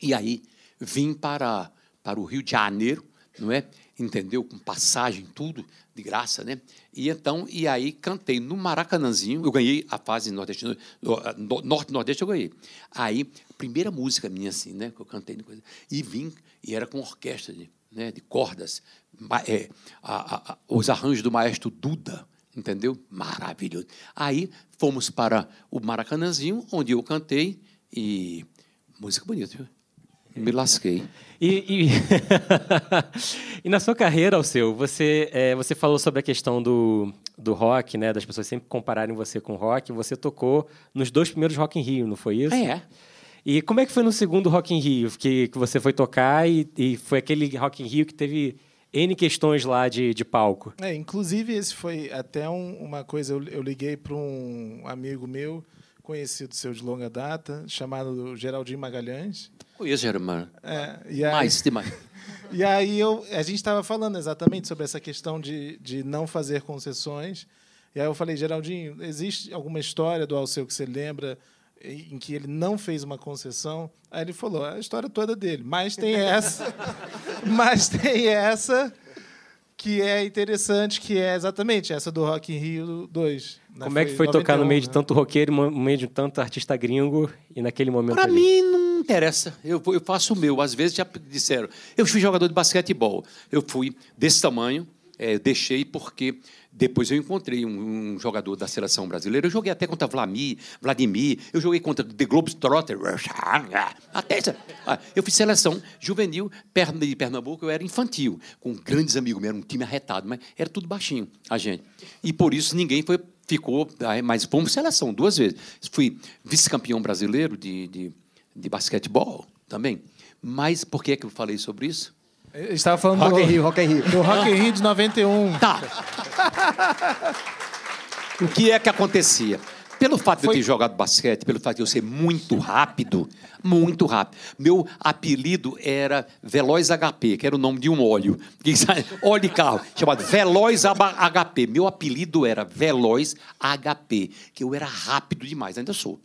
e aí vim para, para o Rio de Janeiro, não é? Entendeu? Com passagem, tudo de graça, né? E então, e aí cantei no Maracanãzinho, eu ganhei a fase norte nordeste eu ganhei. Aí, primeira música minha assim, né, que eu cantei e vim e era com orquestra de, né, de cordas, é, a, a, os arranjos do maestro Duda, Entendeu? Maravilhoso. Aí fomos para o Maracanãzinho, onde eu cantei e música bonita, viu? Me lasquei. E, e... e na sua carreira, Alceu, você, é, você falou sobre a questão do, do rock, né? Das pessoas sempre compararem você com rock. Você tocou nos dois primeiros Rock in Rio, não foi isso? É. E como é que foi no segundo Rock in Rio que, que você foi tocar e, e foi aquele Rock in Rio que teve N questões lá de, de palco? É, inclusive, esse foi até um- uma coisa. Eu, eu liguei para um amigo meu, conhecido seu de longa data, chamado Geraldinho Magalhães. Conheço, Germano. É, e aí, Mais, demais. E aí eu, a gente estava falando exatamente sobre essa questão de, de não fazer concessões. E aí eu falei, Geraldinho, existe alguma história do Alceu que você lembra em que ele não fez uma concessão? Aí ele falou, a história toda dele. Mas tem essa, mas tem essa que é interessante, que é exatamente essa do Rock in Rio 2. né? Como é que foi tocar no 91, meio de né? tanto roqueiro, no meio de tanto artista gringo e naquele momento Para ali? mim não interessa. Eu, eu faço o meu. Às vezes já disseram. Eu fui jogador de basquetebol. Eu fui desse tamanho. é, deixei porque depois eu encontrei um, um jogador da seleção brasileira. Eu joguei até contra Vladimir, Vladimir. Eu joguei contra The Globetrotter. Até Ah, eu fiz seleção juvenil de Pernambuco. Eu era infantil, com grandes amigos. Era um time arretado, mas era tudo baixinho a gente. E por isso ninguém foi ficou, ah, mas fomos seleção duas vezes. Fui vice-campeão brasileiro de, de, de basquetebol também. Mas por que, é que eu falei sobre isso? Ele estava falando Rock do, in Rio, Rock in Rio. do Rock in Rio de 91. Tá. o que é que acontecia? Pelo fato de eu ter jogado basquete, pelo fato de eu ser muito rápido, muito rápido. Meu apelido era Veloz HP, que era o nome de um óleo. Óleo de carro, chamado Veloz HP. Meu apelido era Veloz HP, que eu era rápido demais, ainda sou.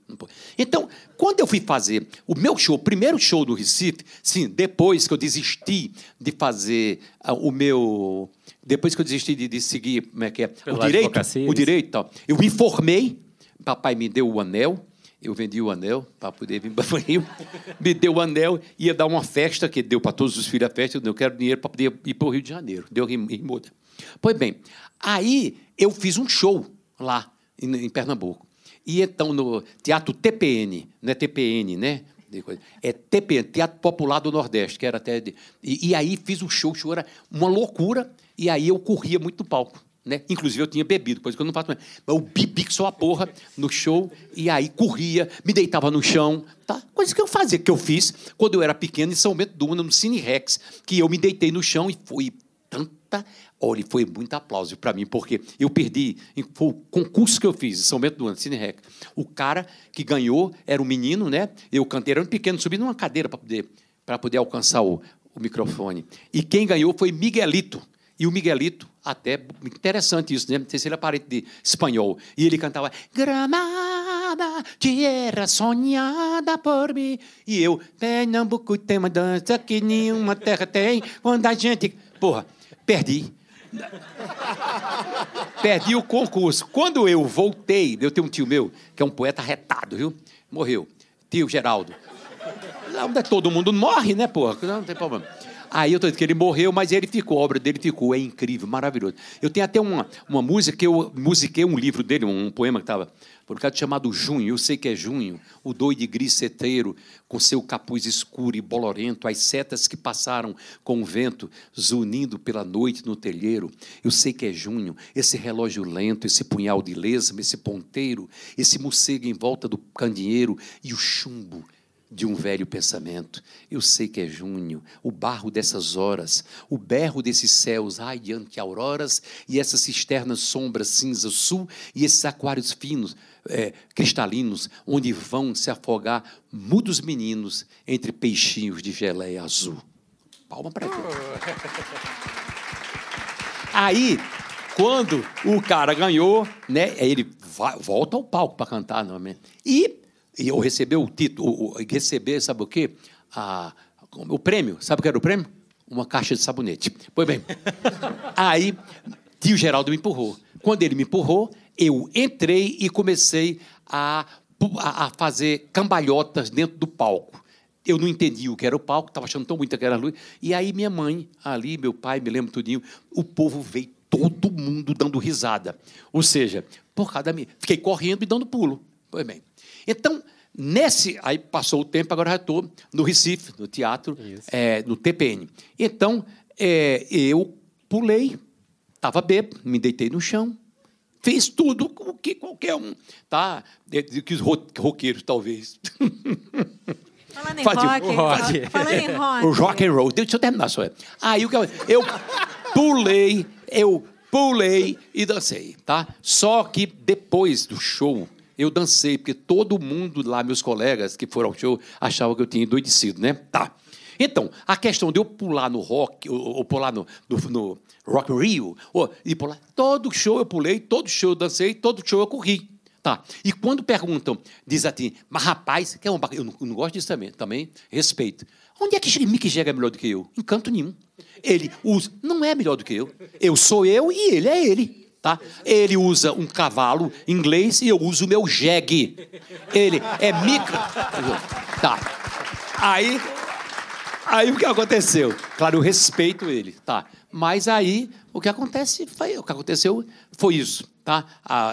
Então, quando eu fui fazer o meu show, o primeiro show do Recife, sim, depois que eu desisti de fazer ah, o meu. Depois que eu desisti de, de seguir, como é que é? O direito, o direito, tal. eu me formei, papai me deu o anel, eu vendi o anel para poder vir para Rio, me deu o anel, ia dar uma festa, que deu para todos os filhos a festa, eu quero dinheiro para poder ir para o Rio de Janeiro, deu muda. Pois bem, aí eu fiz um show lá em, em Pernambuco, e então no Teatro TPN, não é TPN, né? É TPN, Teatro Popular do Nordeste, que era até. de- e, e aí fiz um show, o show era uma loucura, e aí eu corria muito no palco. Né? Inclusive eu tinha bebido, coisa que eu não faço mais. Mas eu bebi que só a porra no show, e aí corria, me deitava no chão, tá? Coisa que eu fazia, que eu fiz quando eu era pequeno em São Bento do no Cine Rex, que eu me deitei no chão e foi tanta. Olha, foi muito aplauso para mim, porque eu perdi. Foi o concurso que eu fiz em São Bento do Cine Rec. O cara que ganhou era um menino, né? Eu cantei, era um pequeno, subi numa cadeira para poder, poder alcançar o, o microfone. E quem ganhou foi Miguelito. E o Miguelito, até interessante isso, né? Ele é parente de espanhol. E ele cantava Gramada, tierra sonhada por mim. E eu, Pernambuco tem uma dança que nenhuma terra tem. Quando a gente. Porra, perdi. Perdi o concurso. Quando eu voltei, eu tenho um tio meu, que é um poeta retado, viu? Morreu. Tio Geraldo. É todo mundo morre, né, porra? Não tem problema. Aí eu tô dizendo que ele morreu, mas ele ficou, a obra dele ficou. É incrível, maravilhoso. Eu tenho até uma, uma música que eu musiquei um livro dele, um poema que estava publicado chamado Junho. Eu sei que é junho, o doido griceteiro, com seu capuz escuro e bolorento, as setas que passaram com o vento, zunindo pela noite no telheiro. Eu sei que é junho, esse relógio lento, esse punhal de lesma, esse ponteiro, esse morcego em volta do candeeiro e o chumbo de um velho pensamento. Eu sei que é junho, o barro dessas horas, o berro desses céus, ai, de anti-auroras, e essas cisternas sombras cinza sul, e esses aquários finos, é, cristalinos, onde vão se afogar mudos meninos entre peixinhos de geleia azul. Palma para ele. Aí, quando o cara ganhou, né, ele vai- volta ao palco para cantar novamente. E, e eu recebi o título, receber, sabe o quê? A- o prêmio, sabe o que era o prêmio? Uma caixa de sabonete. Pois bem, aí tio Geraldo me empurrou. Quando ele me empurrou, eu entrei e comecei a, a- fazer cambalhotas dentro do palco. Eu não entendi o que era o palco, estava achando tão bonita que era a luz. E aí minha mãe, ali, meu pai, me lembro tudinho, o povo veio todo mundo dando risada. Ou seja, por causa da minha. Fiquei correndo e dando pulo. Foi bem. Então, nesse. Aí passou o tempo, agora já estou no Recife, no teatro, é, no TPN. Então, é, eu pulei, estava bêbado, me deitei no chão, fiz tudo o que qualquer um, tá? Que os ro- roqueiros, talvez. Falando em Faz- rock, o rock. falando em rock. O rock and roll. Deixa eu terminar só. Aí o que eu, eu pulei, eu pulei e dancei, tá? Só que depois do show eu dancei porque todo mundo lá, meus colegas que foram ao show, achavam que eu tinha endoidecido, né? Tá. Então, a questão de eu pular no rock, ou, ou pular no, no, no Rock Rio, ou, e pular, todo show eu pulei, todo show eu dancei, todo show eu corri. Tá. E quando perguntam, diz assim, mas rapaz, que é um, eu não, eu não gosto disso também, também respeito. Onde é que Mick Jagger é melhor do que eu? Em canto nenhum. Ele usa, não é melhor do que eu. Eu sou eu e ele é ele. Tá? Ele usa um cavalo inglês e eu uso o meu jegue. Ele é Mick. Tá. Aí Aí o que aconteceu? Claro, eu respeito ele, tá? Mas aí o que acontece foi, o que aconteceu foi isso, tá?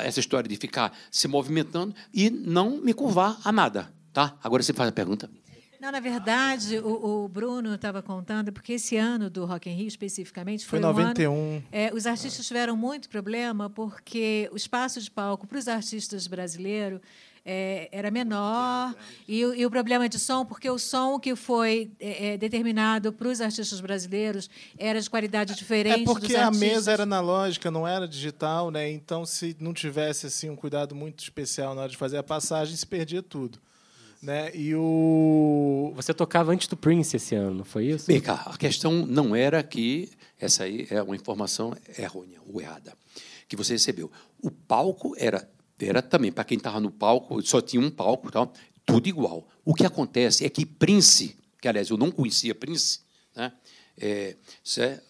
Essa história de ficar se movimentando e não me curvar a nada, tá? Agora você faz a pergunta. Não, na verdade, o, o Bruno estava contando, porque esse ano do Rock in Rio, especificamente, foi, Foi um ano- 91. é, os artistas tiveram muito problema, porque o espaço de palco para os artistas brasileiros é, era menor, e, o- e o problema de som, porque o som que foi é, é, determinado para os artistas brasileiros era de qualidade diferente É porque a mesa era analógica, não era digital, né? Então, se não tivesse assim um cuidado muito especial na hora de fazer a passagem, se perdia tudo, né? E o Você tocava antes do Prince esse ano, não foi isso? Vem cá, a questão não era que essa aí é uma informação errônea ou errada que você recebeu. O palco era era também para quem estava no palco, só tinha um palco, tal, tudo igual. O que acontece é que Prince, que aliás eu não conhecia Prince, né? É, isso é-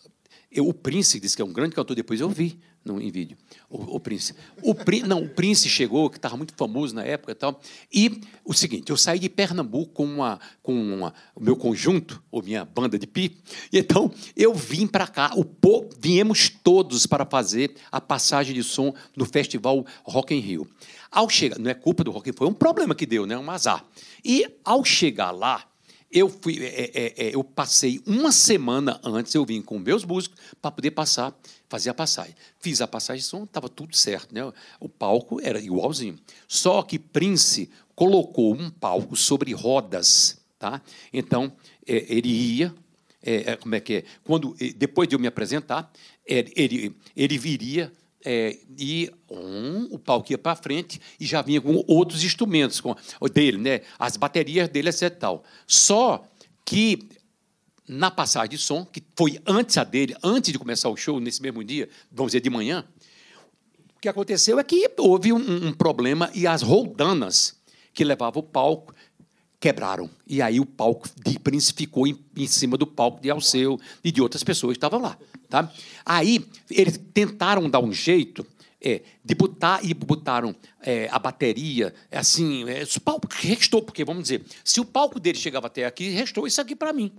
eu- o Prince disse que é um grande cantor, depois eu vi no, em vídeo. O, o Prince. O, Pri- não, o Prince chegou, que estava muito famoso na época e tal. E o seguinte, eu saí de Pernambuco com, uma, com uma- o meu conjunto, ou minha banda de pi, e então eu vim para cá, o po, viemos todos para fazer a passagem de som no festival Rock in Rio. Ao chegar, não é culpa do Rock in Rio, foi um problema que deu, né? um azar. E ao chegar lá, eu, fui, é, é, é, eu passei uma semana antes, eu vim com meus músicos para poder passar, fazer a passagem. Fiz a passagem de som, estava tudo certo. Né? O palco era igualzinho. Só que Prince colocou um palco sobre rodas. Tá? Então, é, ele ia. é, é, como é que é? Quando, depois de eu me apresentar, é, ele, ele viria é, e um, o palco ia para frente e já vinha com outros instrumentos com, dele, né? as baterias dele, etc. Tal. Só que na passagem de som, que foi antes a dele, antes de começar o show, nesse mesmo dia, vamos dizer, de manhã, o que aconteceu é que houve um, um problema e as roldanas que levavam o palco quebraram. E aí o palco de Prince ficou em, em cima do palco de Alceu e de outras pessoas que estavam lá. Tá? Aí eles tentaram dar um jeito é, de botar e botaram é, a bateria, assim, é, o palco restou, porque vamos dizer, se o palco dele chegava até aqui, restou isso aqui para mim.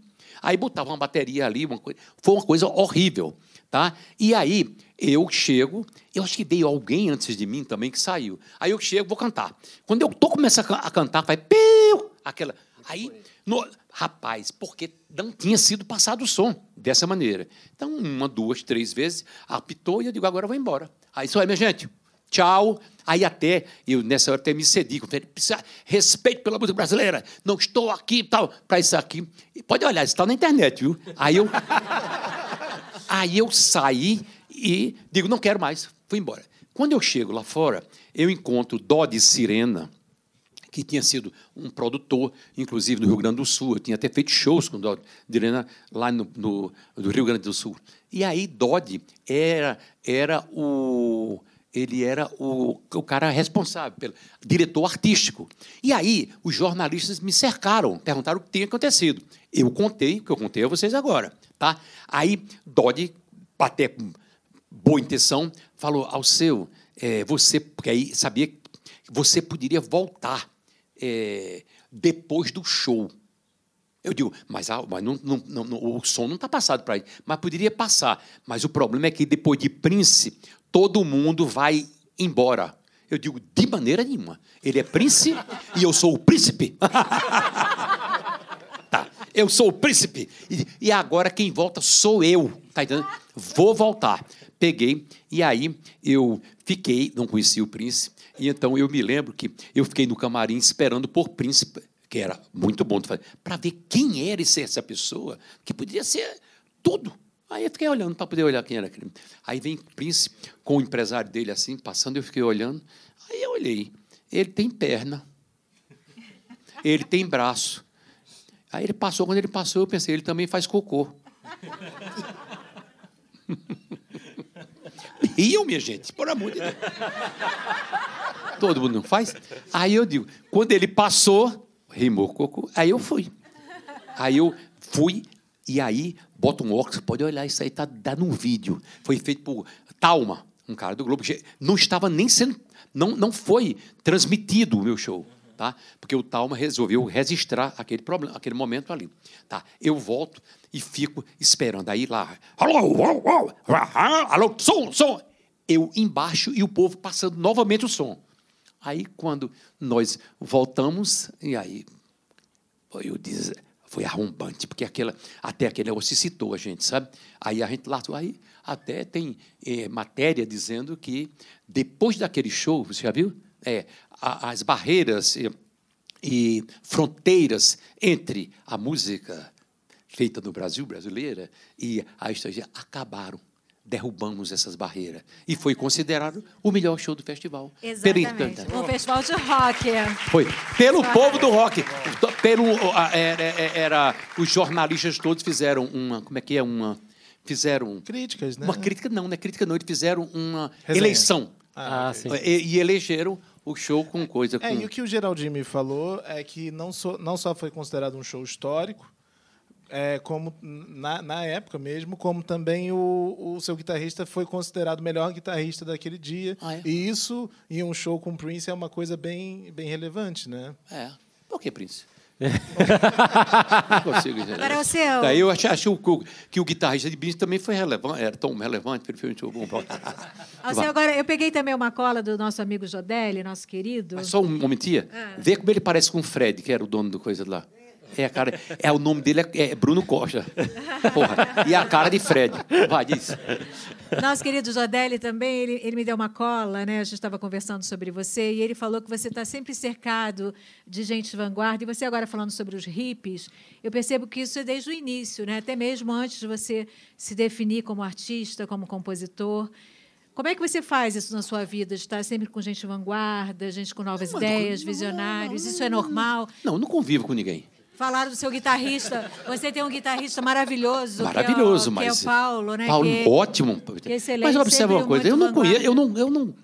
Aí botavam uma bateria ali, uma coisa, foi uma coisa horrível. Tá? E aí eu chego, eu acho que veio alguém antes de mim também que saiu. Aí eu chego, vou cantar. Quando eu tô começando a can- a cantar, vai piu, aquela. Aí, no- rapaz, porque não tinha sido passado o som dessa maneira. Então, uma, duas, três vezes, apitou e eu digo, agora eu vou embora. Aí isso aí, minha gente. Tchau. Aí até, eu nessa hora até me cedi, "Precisa- respeito pela música brasileira, não estou aqui tal, para isso aqui. E pode olhar, isso está na internet, viu? Aí eu, Aí eu saí e digo, não quero mais, fui embora. Quando eu chego lá fora, eu encontro Dodi Sirena, que tinha sido um produtor, inclusive no Rio Grande do Sul. Eu tinha até feito shows com Dodi Sirena lá no, no, Rio Grande do Sul. E aí Dodi era, era o ele era o, o cara responsável, pelo diretor artístico. E aí os jornalistas me cercaram, perguntaram o que tinha acontecido. Eu contei, o que eu contei a vocês agora. Tá? Aí Dodi, até com boa intenção, falou ao seu, é, você, porque aí sabia que você poderia voltar é, depois do show. Eu digo, mas, ah, mas não, não, não- o som não está passado para ele. Mas poderia passar. Mas o problema é que depois de Prince, todo mundo vai embora. Eu digo, de maneira nenhuma. Ele é Prince e eu sou o príncipe. Tá, eu sou o príncipe. E, e agora quem volta sou eu. Tá entendendo? Vou voltar. Peguei, e aí eu fiquei, não conhecia o príncipe, e então eu me lembro que eu fiquei no camarim esperando por príncipe, que era muito bom para ver quem era essa pessoa, que podia ser tudo. Aí eu fiquei olhando para poder olhar quem era aquele. Aí vem o príncipe com o empresário dele assim, passando, eu fiquei olhando. Aí eu olhei. Ele tem perna. Ele tem braço. Aí ele passou, quando ele passou, eu pensei, ele também faz cocô. Riam, minha gente, por amor de Deus. Todo mundo não faz? Aí eu digo, quando ele passou, rimou cocô, aí eu fui. Aí eu fui, e aí, bota um óculos, pode olhar, isso aí tá, dá num vídeo. Foi feito por Talma, um cara do Globo. Não estava nem sendo. Não, não foi transmitido o meu show. Tá? Porque o Talma resolveu registrar aquele problema, aquele momento ali. Tá? Eu volto e fico esperando. Aí lá, alô, alô, alô, som, som. Eu embaixo e o povo passando novamente o som. Aí, quando nós voltamos, e aí o des... foi arrombante, porque aquela, até aquele negócio citou a gente, sabe? Aí a gente lá, aí até tem eh, matéria dizendo que depois daquele show, você já viu? É, a- as barreiras e, e fronteiras entre a música feita no Brasil, brasileira, e a estrangeira acabaram. Derrubamos essas barreiras. E foi considerado o melhor show do festival. Pelo Exatamente. encanto. Um festival de rock. Foi. Pelo povo do rock. Pelo, era, era- os jornalistas todos fizeram uma. Como é que é? Uma. Fizeram. Críticas, né? Uma crítica, não, não é crítica, não. Eles fizeram uma Resenha. eleição. Ah, sim. E, e elegeram o show com coisa. Com... É, e o que o Geraldinho me falou é que não só, não só foi considerado um show histórico, é, como na, na época mesmo, como também o, o seu guitarrista foi considerado o melhor guitarrista daquele dia. Ah, é? E isso, em um show com Prince, é uma coisa bem, bem relevante, né? É. Por que, Prince? não consigo entender. Agora é o seu. Daí eu acho, acho que, o, que o guitarrista de Prince também foi relevante, era tão relevante, show bom. Agora, eu peguei também uma cola do nosso amigo Jodelli, nosso querido. Mas só um momentinho. Vê como ele parece com o Fred, que era o dono do coisa lá. É, a cara, é, o nome dele é, é Bruno Costa. Porra. E a cara de Fred. Vai, diz. Nosso querido Jodelli também, ele, ele me deu uma cola, né? A gente estava conversando sobre você e ele falou que você está sempre cercado de gente de vanguarda. E você agora falando sobre os hippies, eu percebo que isso é desde o início, né? Até mesmo antes de você se definir como artista, como compositor. Como é que você faz isso na sua vida? De estar sempre com gente vanguarda, gente com novas Mas ideias, não- visionários? Isso é normal? Não, eu não convivo com ninguém. Falaram do seu guitarrista. Você tem um guitarrista maravilhoso, Maravilhoso, que é o, mas. que é o Paulo, né? Paulo, que, ótimo. que é excelente, mas observa uma coisa, eu não conheço, eu não, eu não.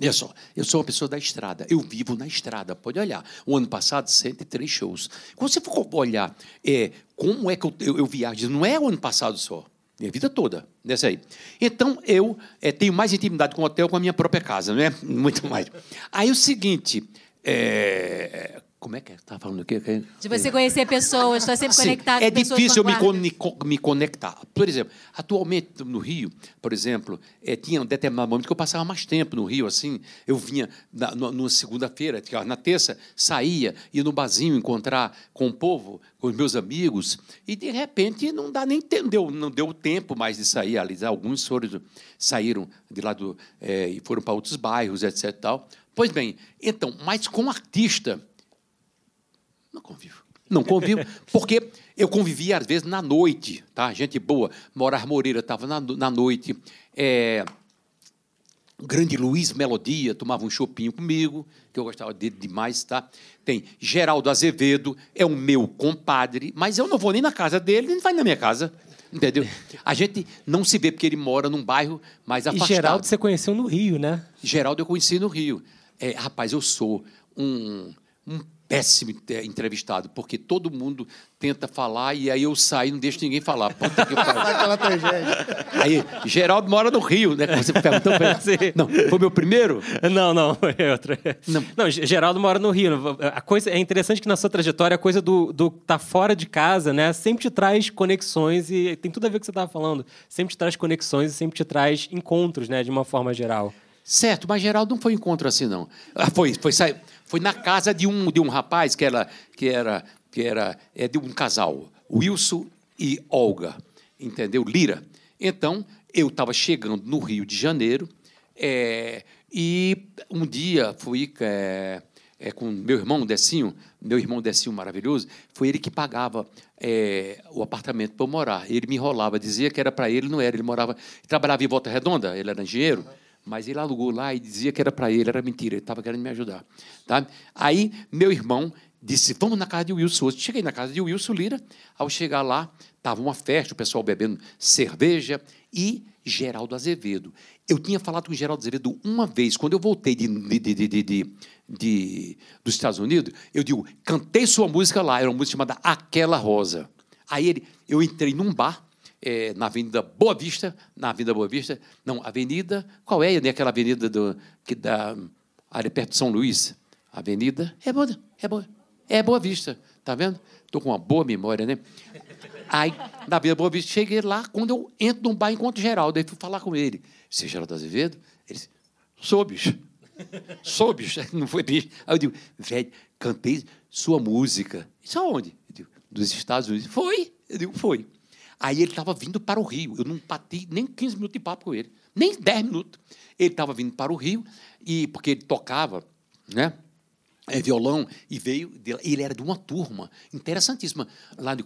Olha só, eu sou uma pessoa da estrada, eu vivo na estrada, pode olhar. O ano passado, 103 shows. Quando você for olhar é, como é que eu, eu, eu viajo, não é o ano passado só, minha vida toda, dessa aí. Então, eu é, tenho mais intimidade com o hotel com a minha própria casa, não é? Muito mais. Aí o seguinte, é, como é que é? Estava falando o quê? De você conhecer pessoas, estar sempre Sim, conectado é com pessoas difícil eu me, me conectar. Por exemplo, atualmente no Rio, por exemplo, eh, tinha um determinado momento que eu passava mais tempo no Rio, assim, eu vinha na, numa segunda-feira, na terça, saía, ia no barzinho encontrar com o povo, com os meus amigos, e de repente não dá nem tempo, deu, não deu tempo mais de sair ali. Alguns foram, saíram de lá do, eh, e foram para outros bairros, etc. Tal. Pois bem, então, mas com artista, não convivo. Não convivo, porque eu convivia, às vezes, na noite, tá? Gente boa. Morar Moreira estava na, na noite. É, o grande Luiz Melodia tomava um chopinho comigo, que eu gostava dele demais, tá? Tem Geraldo Azevedo, é o meu compadre, mas eu não vou nem na casa dele, nem vai na minha casa. Entendeu? A gente não se vê porque ele mora num bairro mais E afastado. Geraldo você conheceu no Rio, né? Geraldo eu conheci no Rio. É, rapaz, eu sou um, um péssimo entrevistado, porque todo mundo tenta falar e aí eu saio e não deixo ninguém falar. Puta que pariu. Aquela tragédia. Aí, Geraldo mora no Rio, né? Você perguntou pra ele. Não, foi meu primeiro? Não, não, é outra. Não. Não. Ge- Geraldo mora no Rio. A coisa é interessante que na sua trajetória a coisa do, do tá fora de casa, né, sempre te traz conexões e tem tudo a ver com o que você estava falando. Sempre te traz conexões e sempre te traz encontros, né, de uma forma geral. Certo, mas Geraldo não foi encontro assim, não. Ah, Foi, foi, sai- foi na casa de um, de um rapaz que era, que era, que era é, de um casal, Wilson e Olga, entendeu? Lira. Então, eu estava chegando no Rio de Janeiro é, e um dia fui é, é, com meu irmão Decinho, meu irmão Decinho maravilhoso, foi ele que pagava é, o apartamento para eu morar. Ele me enrolava, dizia que era para ele, não era. Ele morava, trabalhava em Volta Redonda, ele era engenheiro. Mas ele alugou lá e dizia que era para ele, era mentira, ele estava querendo me ajudar. Tá? Aí, meu irmão disse: Vamos na casa de Wilson. hoje." Cheguei na casa de Wilson Lira. Ao chegar lá, estava uma festa, o pessoal bebendo cerveja e Geraldo Azevedo. Eu tinha falado com Geraldo Azevedo uma vez, quando eu voltei de- de- de- de- dos Estados Unidos, eu digo: cantei sua música lá, era uma música chamada Aquela Rosa. Aí ele, eu entrei num bar é, na Avenida Boa Vista, na Avenida Boa Vista, não, Avenida, qual é né, aquela avenida do, que dá ali perto de São Luís? Avenida, é boa, é boa, é Boa Vista, tá vendo? Estou com uma boa memória, né? Aí, na Avenida Boa Vista, cheguei lá, quando eu entro num bar, encontro Geraldo, aí fui falar com ele. Você é Geraldo Azevedo? Ele disse, sou, bicho. Sou, bicho. Não foi bicho. Aí eu digo, velho, cantei sua música. Isso aonde? Eu digo, dos Estados Unidos. Foi? Eu digo, foi. Aí ele estava vindo para o Rio. Eu não bati nem 15 minutos de papo com ele. Nem 10 minutos. Ele estava vindo para o Rio, e porque ele tocava, né? é, violão e veio. de. Ele era de uma turma interessantíssima. Lá do,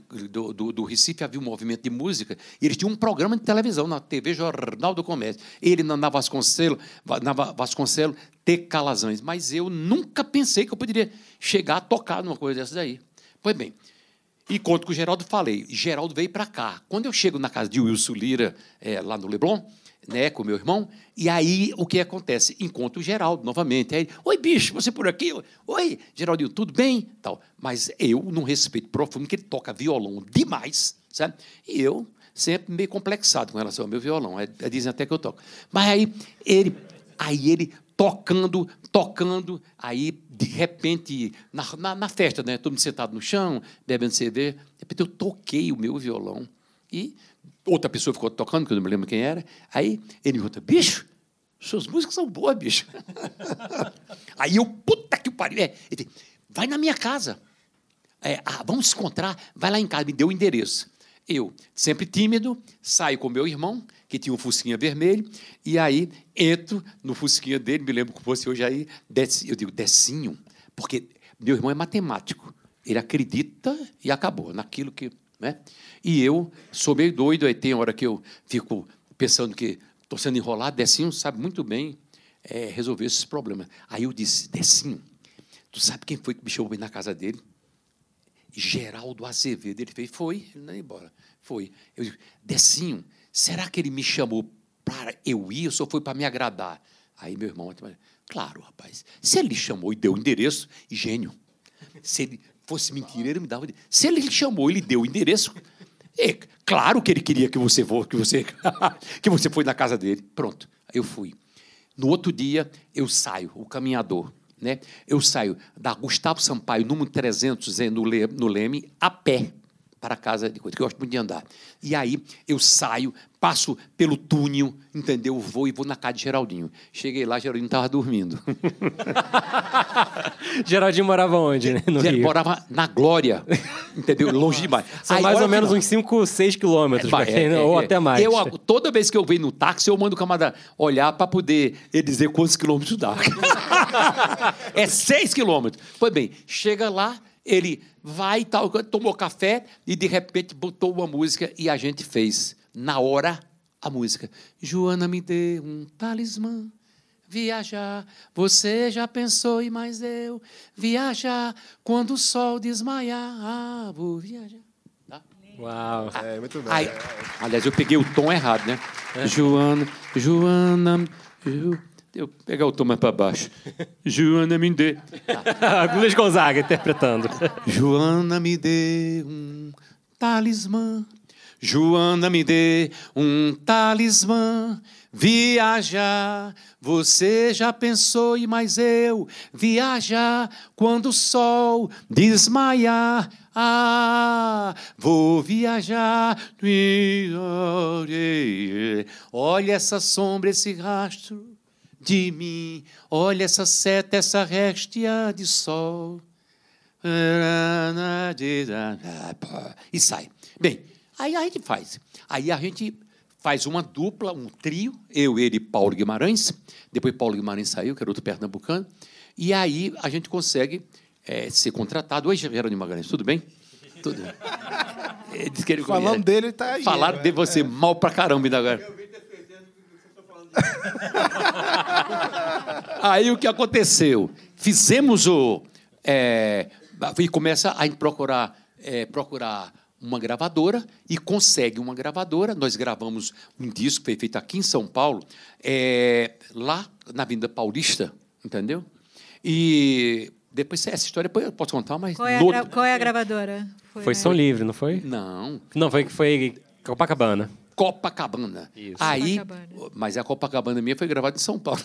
do, do- Recife havia um movimento de música e eles tinham um programa de televisão na TV Jornal do Comércio. Ele na, na Vasconcelos, Va- na Va- Vasconcelos, T. Calazans. Mas eu nunca pensei que eu poderia chegar a tocar numa coisa dessa daí. Pois bem. E conto com o Geraldo, falei. Geraldo veio para cá. Quando eu chego na casa de Wilson Lira, eh, lá no Leblon, né, com meu irmão, e aí o que acontece? Encontro o Geraldo novamente. Aí, Oi, bicho, você por aqui? Oi, Geraldinho, tudo bem? Tal. Mas eu, num respeito profundo, porque ele toca violão demais, sabe? E eu sempre meio complexado com relação ao meu violão. É, é, dizem até que eu toco. Mas aí ele, aí ele tocando, tocando, aí, de repente, na, na, na festa, né? Todo mundo sentado no chão, bebendo cerveja, de repente eu toquei o meu violão e outra pessoa ficou tocando, que eu não me lembro quem era, aí ele me perguntou, bicho, suas músicas são boas, bicho. aí eu, puta que pariu, é, ele vai na minha casa, é, ah, vamos se encontrar, vai lá em casa, me deu o endereço. Eu, sempre tímido, saio com meu irmão, que tinha um fusquinha vermelho, e aí entro no fusquinha dele, me lembro como fosse hoje aí, eu digo, Decinho, porque meu irmão é matemático, ele acredita e acabou naquilo que... Né? E eu sou meio doido, aí tem hora que eu fico pensando que estou sendo enrolado, Decinho sabe muito bem é, resolver esses problemas. Aí eu disse, Decinho, tu sabe quem foi que me chamou na casa dele? Geraldo Azevedo. Ele fez, foi, ele não ia embora. Foi. Eu digo, Decinho, será que ele me chamou para eu ir ou só foi para me agradar? Aí meu irmão, claro, rapaz, se ele chamou e deu o endereço, gênio. Se ele fosse mentira, ele me dava. Se ele chamou e deu o endereço, é claro que ele queria que você for, que você, que você foi na casa dele. Pronto, eu fui. No outro dia, eu saio, o caminhador. Né? Eu saio da Gustavo Sampaio, número 300, eh, no, Le, no Leme, a pé para a casa de coisa, que eu gosto muito de andar. E aí eu saio, passo pelo túnel, entendeu? Vou e vou na casa de Geraldinho. Cheguei lá, Geraldinho estava dormindo. Geraldinho morava onde, né? No Ele Rio? morava na Glória, entendeu? Longe demais. São Aí, mais ou menos uns 5, 6 quilômetros, é, é, ou é. até mais. Eu, toda vez que eu venho no táxi, eu mando o camarada olhar para poder ele dizer quantos quilômetros dá. é seis quilômetros. Pois bem, chega lá, ele vai e tal, tomou café e de repente botou uma música e a gente fez, na hora, a música. Joana me deu um talismã. Viajar, você já pensou e mais eu viajar quando o sol desmaiar, ah, vou viajar. Tá? Uau. É, muito bem. Aí, aliás, eu peguei o tom errado, né? Joana, Joana, Ju, eu pegar o tom mais para baixo. Joana me dê. Luiz Gonzaga interpretando. Joana me dê um talismã. Joana me dê um talismã. Viajar, você já pensou, e mais eu viajar quando o sol desmaiar. Ah, vou viajar. Olha essa sombra, esse rastro de mim. Olha essa seta, essa réstia de sol. E sai. Bem, aí a gente faz. Aí a gente faz uma dupla, um trio, eu, ele e Paulo Guimarães. Depois Paulo Guimarães saiu, que era outro pernambucano. E aí a gente consegue é, ser contratado. Oi, Geraldo Magalhães, tudo bem? Tudo. Ele Falando dele, tá aí. Falaram de você mal pra caramba ainda agora. Aí o que aconteceu? Fizemos o. É, e começa a procurar, é, procurar uma gravadora e consegue uma gravadora. Nós gravamos um disco que foi feito aqui em São Paulo, é, lá na Avenida Paulista, entendeu? E depois essa história depois eu posso contar, mas Qual é a, gra- qual é a gravadora? Foi né? Som Livre, não foi? não Não, foi que foi Copacabana. Copacabana. Isso. Aí, Copacabana. mas a Copacabana minha foi gravada em São Paulo.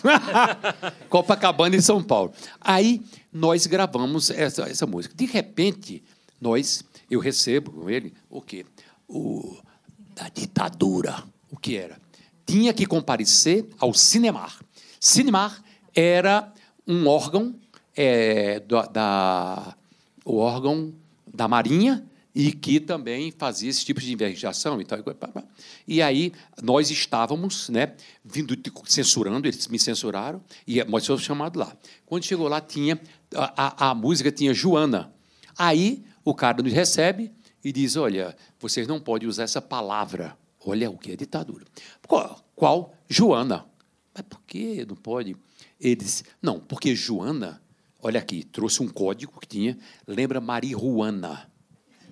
Copacabana em São Paulo. Aí nós gravamos essa, essa música. De repente, nós, eu recebo com ele o quê? O da ditadura. O que era? Tinha que comparecer ao Cinemar. Cinemar era um órgão é, da, da- o órgão da Marinha e que também fazia esse tipo de investigação e e aí nós estávamos, né, vindo censurando, eles me censuraram e nós fomos chamados lá. Quando chegou lá tinha a, a- a música tinha Joana. Aí o cara nos recebe e diz: olha, vocês não podem usar essa palavra. Olha o que é ditadura. Qual? qual? Joana. Mas por que não pode? Ele disse, não, porque Joana, olha aqui, trouxe um código que tinha, lembra marihuana.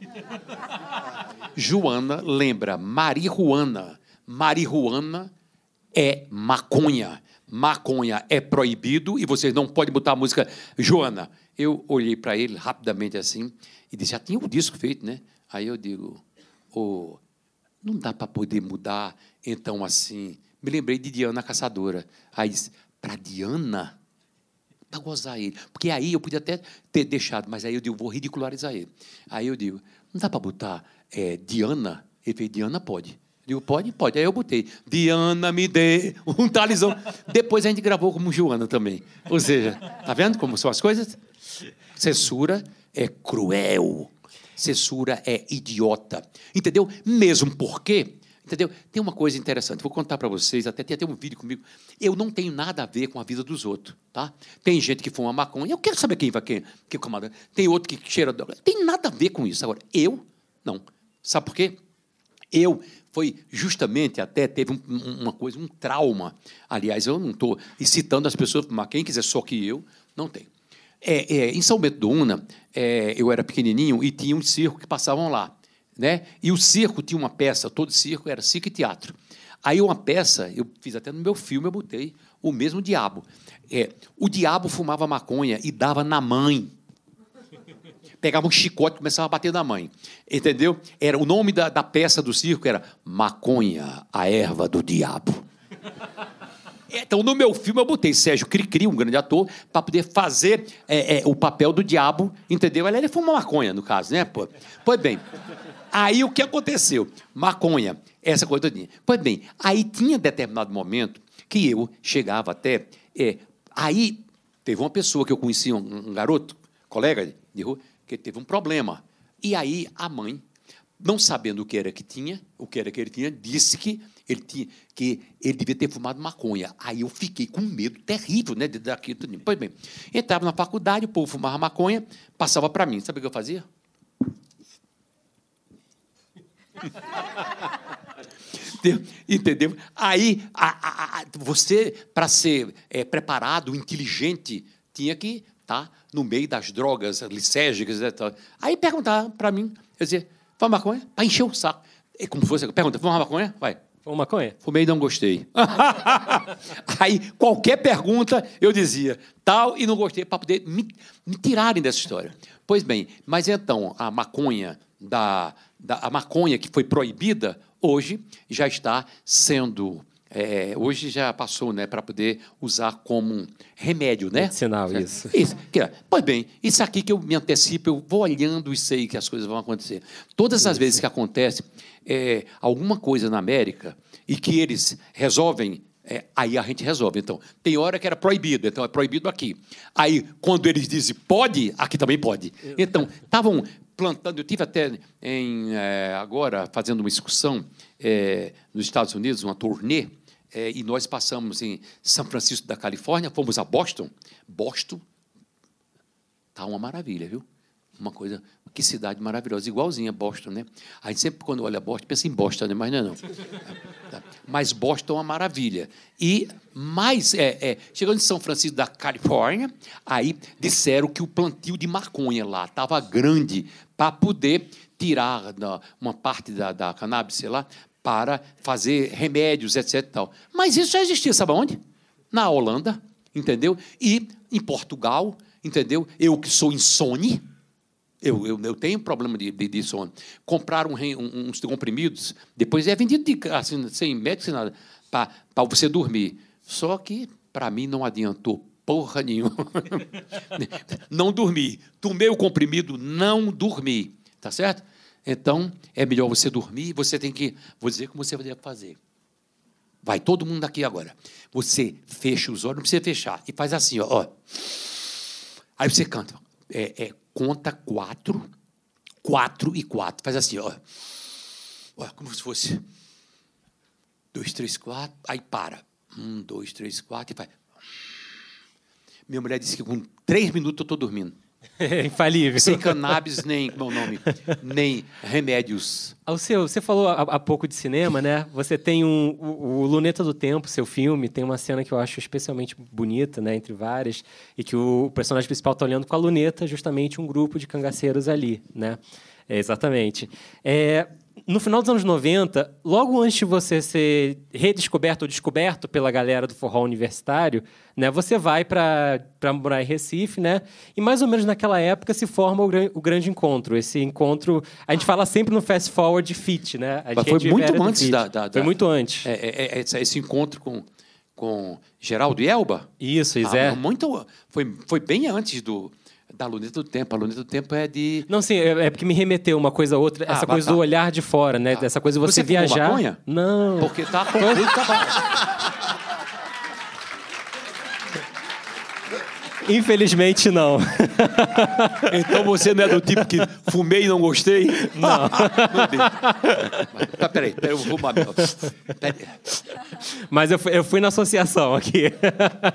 Joana lembra marihuana. Marihuana é maconha. Maconha é proibido e vocês não podem botar a música Joana. Eu olhei para ele rapidamente assim e disse: já tinha um disco feito, né? Aí eu digo: "Ô, não dá para poder mudar, então assim. Me lembrei de Diana Caçadora. Aí disse: para Diana? Para gozar ele. Porque aí eu podia até ter deixado, mas aí eu digo, vou ridicularizar ele. Aí eu digo, não dá para botar é, Diana? Ele fez, Diana pode. Eu digo, pode? Pode. Aí eu botei, Diana me dê um talismã. Depois a gente gravou como Joana também. Ou seja, tá vendo como são as coisas? Censura é cruel. Censura é idiota. Entendeu? Mesmo porque, entendeu? Tem uma coisa interessante, vou contar para vocês, até tem até um vídeo comigo. Eu não tenho nada a ver com a vida dos outros, tá? Tem gente que fuma maconha, eu quero saber quem vai quem, que camarada. Tem outro que cheira droga. Tem nada a ver com isso. Agora, eu não. Sabe por quê? Eu foi justamente até teve um- um- uma coisa, um trauma. Aliás, eu não estou incitando as pessoas, mas quem quiser só que eu, não tem. É, é, em São Bento do Una, é, eu era pequenininho e tinha um circo que passavam lá. Né? E o circo tinha uma peça, todo circo era circo e teatro. Aí uma peça, eu fiz até no meu filme, eu botei o mesmo diabo. É, o diabo fumava maconha e dava na mãe pegava um chicote e começava a bater na mãe. Entendeu? Era o nome da, da peça do circo era Maconha, a erva do diabo. Então, no meu filme, eu botei Sérgio Cricri, um grande ator, para poder fazer é, é, o papel do diabo, entendeu? Ele, ele fuma maconha, no caso, né? Pô? Pois bem, aí o que aconteceu? Maconha, essa coisa todinha. Pois bem, aí tinha determinado momento que eu chegava até... é, aí teve uma pessoa que eu conhecia, um, um garoto, colega de rua, que teve um problema. E aí a mãe, não sabendo o que era que tinha, o que era que ele tinha, disse que ele tinha que ele devia ter fumado maconha. Aí eu fiquei com medo terrível, né, daquilo tudo. Pois bem, entrava na faculdade, o povo fumava maconha, passava para mim. Sabe o que eu fazia? Entendeu? Aí, a- a- a- você, para ser é, preparado, inteligente, tinha que estar no meio das drogas licérgicas. Né. Aí perguntava para mim, eu dizia, fuma maconha? Para encher o saco. É como se fosse, pergunta, fuma maconha? Vai. Foi maconha? Fumei e não gostei. Aí, qualquer pergunta, eu dizia tal e não gostei, para poder me, me tirarem dessa história. Pois bem, mas então, a maconha, da, da, a maconha que foi proibida, hoje já está sendo. É, hoje já passou né, para poder usar como remédio, né? Medicinal, Certo? isso. Isso. é, Pois bem, isso aqui que eu me antecipo, eu vou olhando e sei que as coisas vão acontecer. Todas as vezes que acontece é, alguma coisa na América e que eles resolvem, é, aí a gente resolve. Então, tem hora que era proibido, então é proibido aqui. Aí, quando eles dizem pode, aqui também pode. Então, estavam plantando, eu tive até em, é, agora fazendo uma excursão é, nos Estados Unidos, uma turnê, é, e nós passamos em São Francisco da Califórnia, fomos a Boston. Boston tá uma maravilha, viu? Uma coisa, que cidade maravilhosa, igualzinha a Boston, né? A gente sempre, quando olha Boston, pensa em Boston, né? mas não é não. Mas Boston é uma maravilha. E mais, é, é, chegando em São Francisco da Califórnia, aí disseram que o plantio de maconha lá estava grande para poder tirar uma parte da, da cannabis, sei lá, para fazer remédios, etc. Tal. Mas isso já existia, sabe onde? Na Holanda, entendeu? E em Portugal, entendeu? Eu que sou insone, eu, eu, eu tenho problema de, de, de sono. Comprar um, um- uns comprimidos, depois é vendido de, assim, sem médico, sem nada, para você dormir. Só que, para mim, não adiantou porra nenhuma. não dormi. Tomei o comprimido, não dormi. Tá certo? Então, é melhor você dormir, você tem que. Vou dizer como você vai fazer. Vai todo mundo aqui agora. Você fecha os olhos, não precisa fechar. E faz assim, ó. ó. Aí você canta. É, é, conta quatro, quatro e quatro. Faz assim, ó. ó. Como se fosse. Dois, três, quatro. Aí para. Um, dois, três, quatro. E faz. Minha mulher disse que com três minutos eu estou dormindo. É infalível. Sem cannabis, nem, como é nome? Nem remédios. Alceu, você falou há, há pouco de cinema, né? Você tem um, o, o Luneta do Tempo, seu filme, tem uma cena que eu acho especialmente bonita, né? Entre várias, e que o personagem principal está olhando com a luneta, justamente um grupo de cangaceiros ali, né? É, exatamente. É, no final dos anos 90, logo antes de você ser redescoberto ou descoberto pela galera do forró universitário, né, você vai para morar em Recife, né? E mais ou menos naquela época se forma o, gran- o grande encontro. Esse encontro, a gente fala sempre no Fast Forward Fit, né? A Mas foi muito antes fit. da- da- Foi da- muito antes. É, é, é, esse- encontro com, com Geraldo e Elba. Isso, Ah, Isé. muito, foi, foi bem antes do, da Luneta do Tempo. A Luneta do Tempo é de. Não, sim, é, é porque me remeteu uma coisa a outra, Ah, essa coisa tá. do olhar de fora, né? Dessa coisa de você, Você viajar. maconha? Não. Porque tá confuso, tá Infelizmente não. Então você não é do tipo que fumei e não gostei? Não. Deus. Mas, tá, peraí, peraí, eu vou fumar. Peraí. Mas eu fui, eu fui na associação aqui.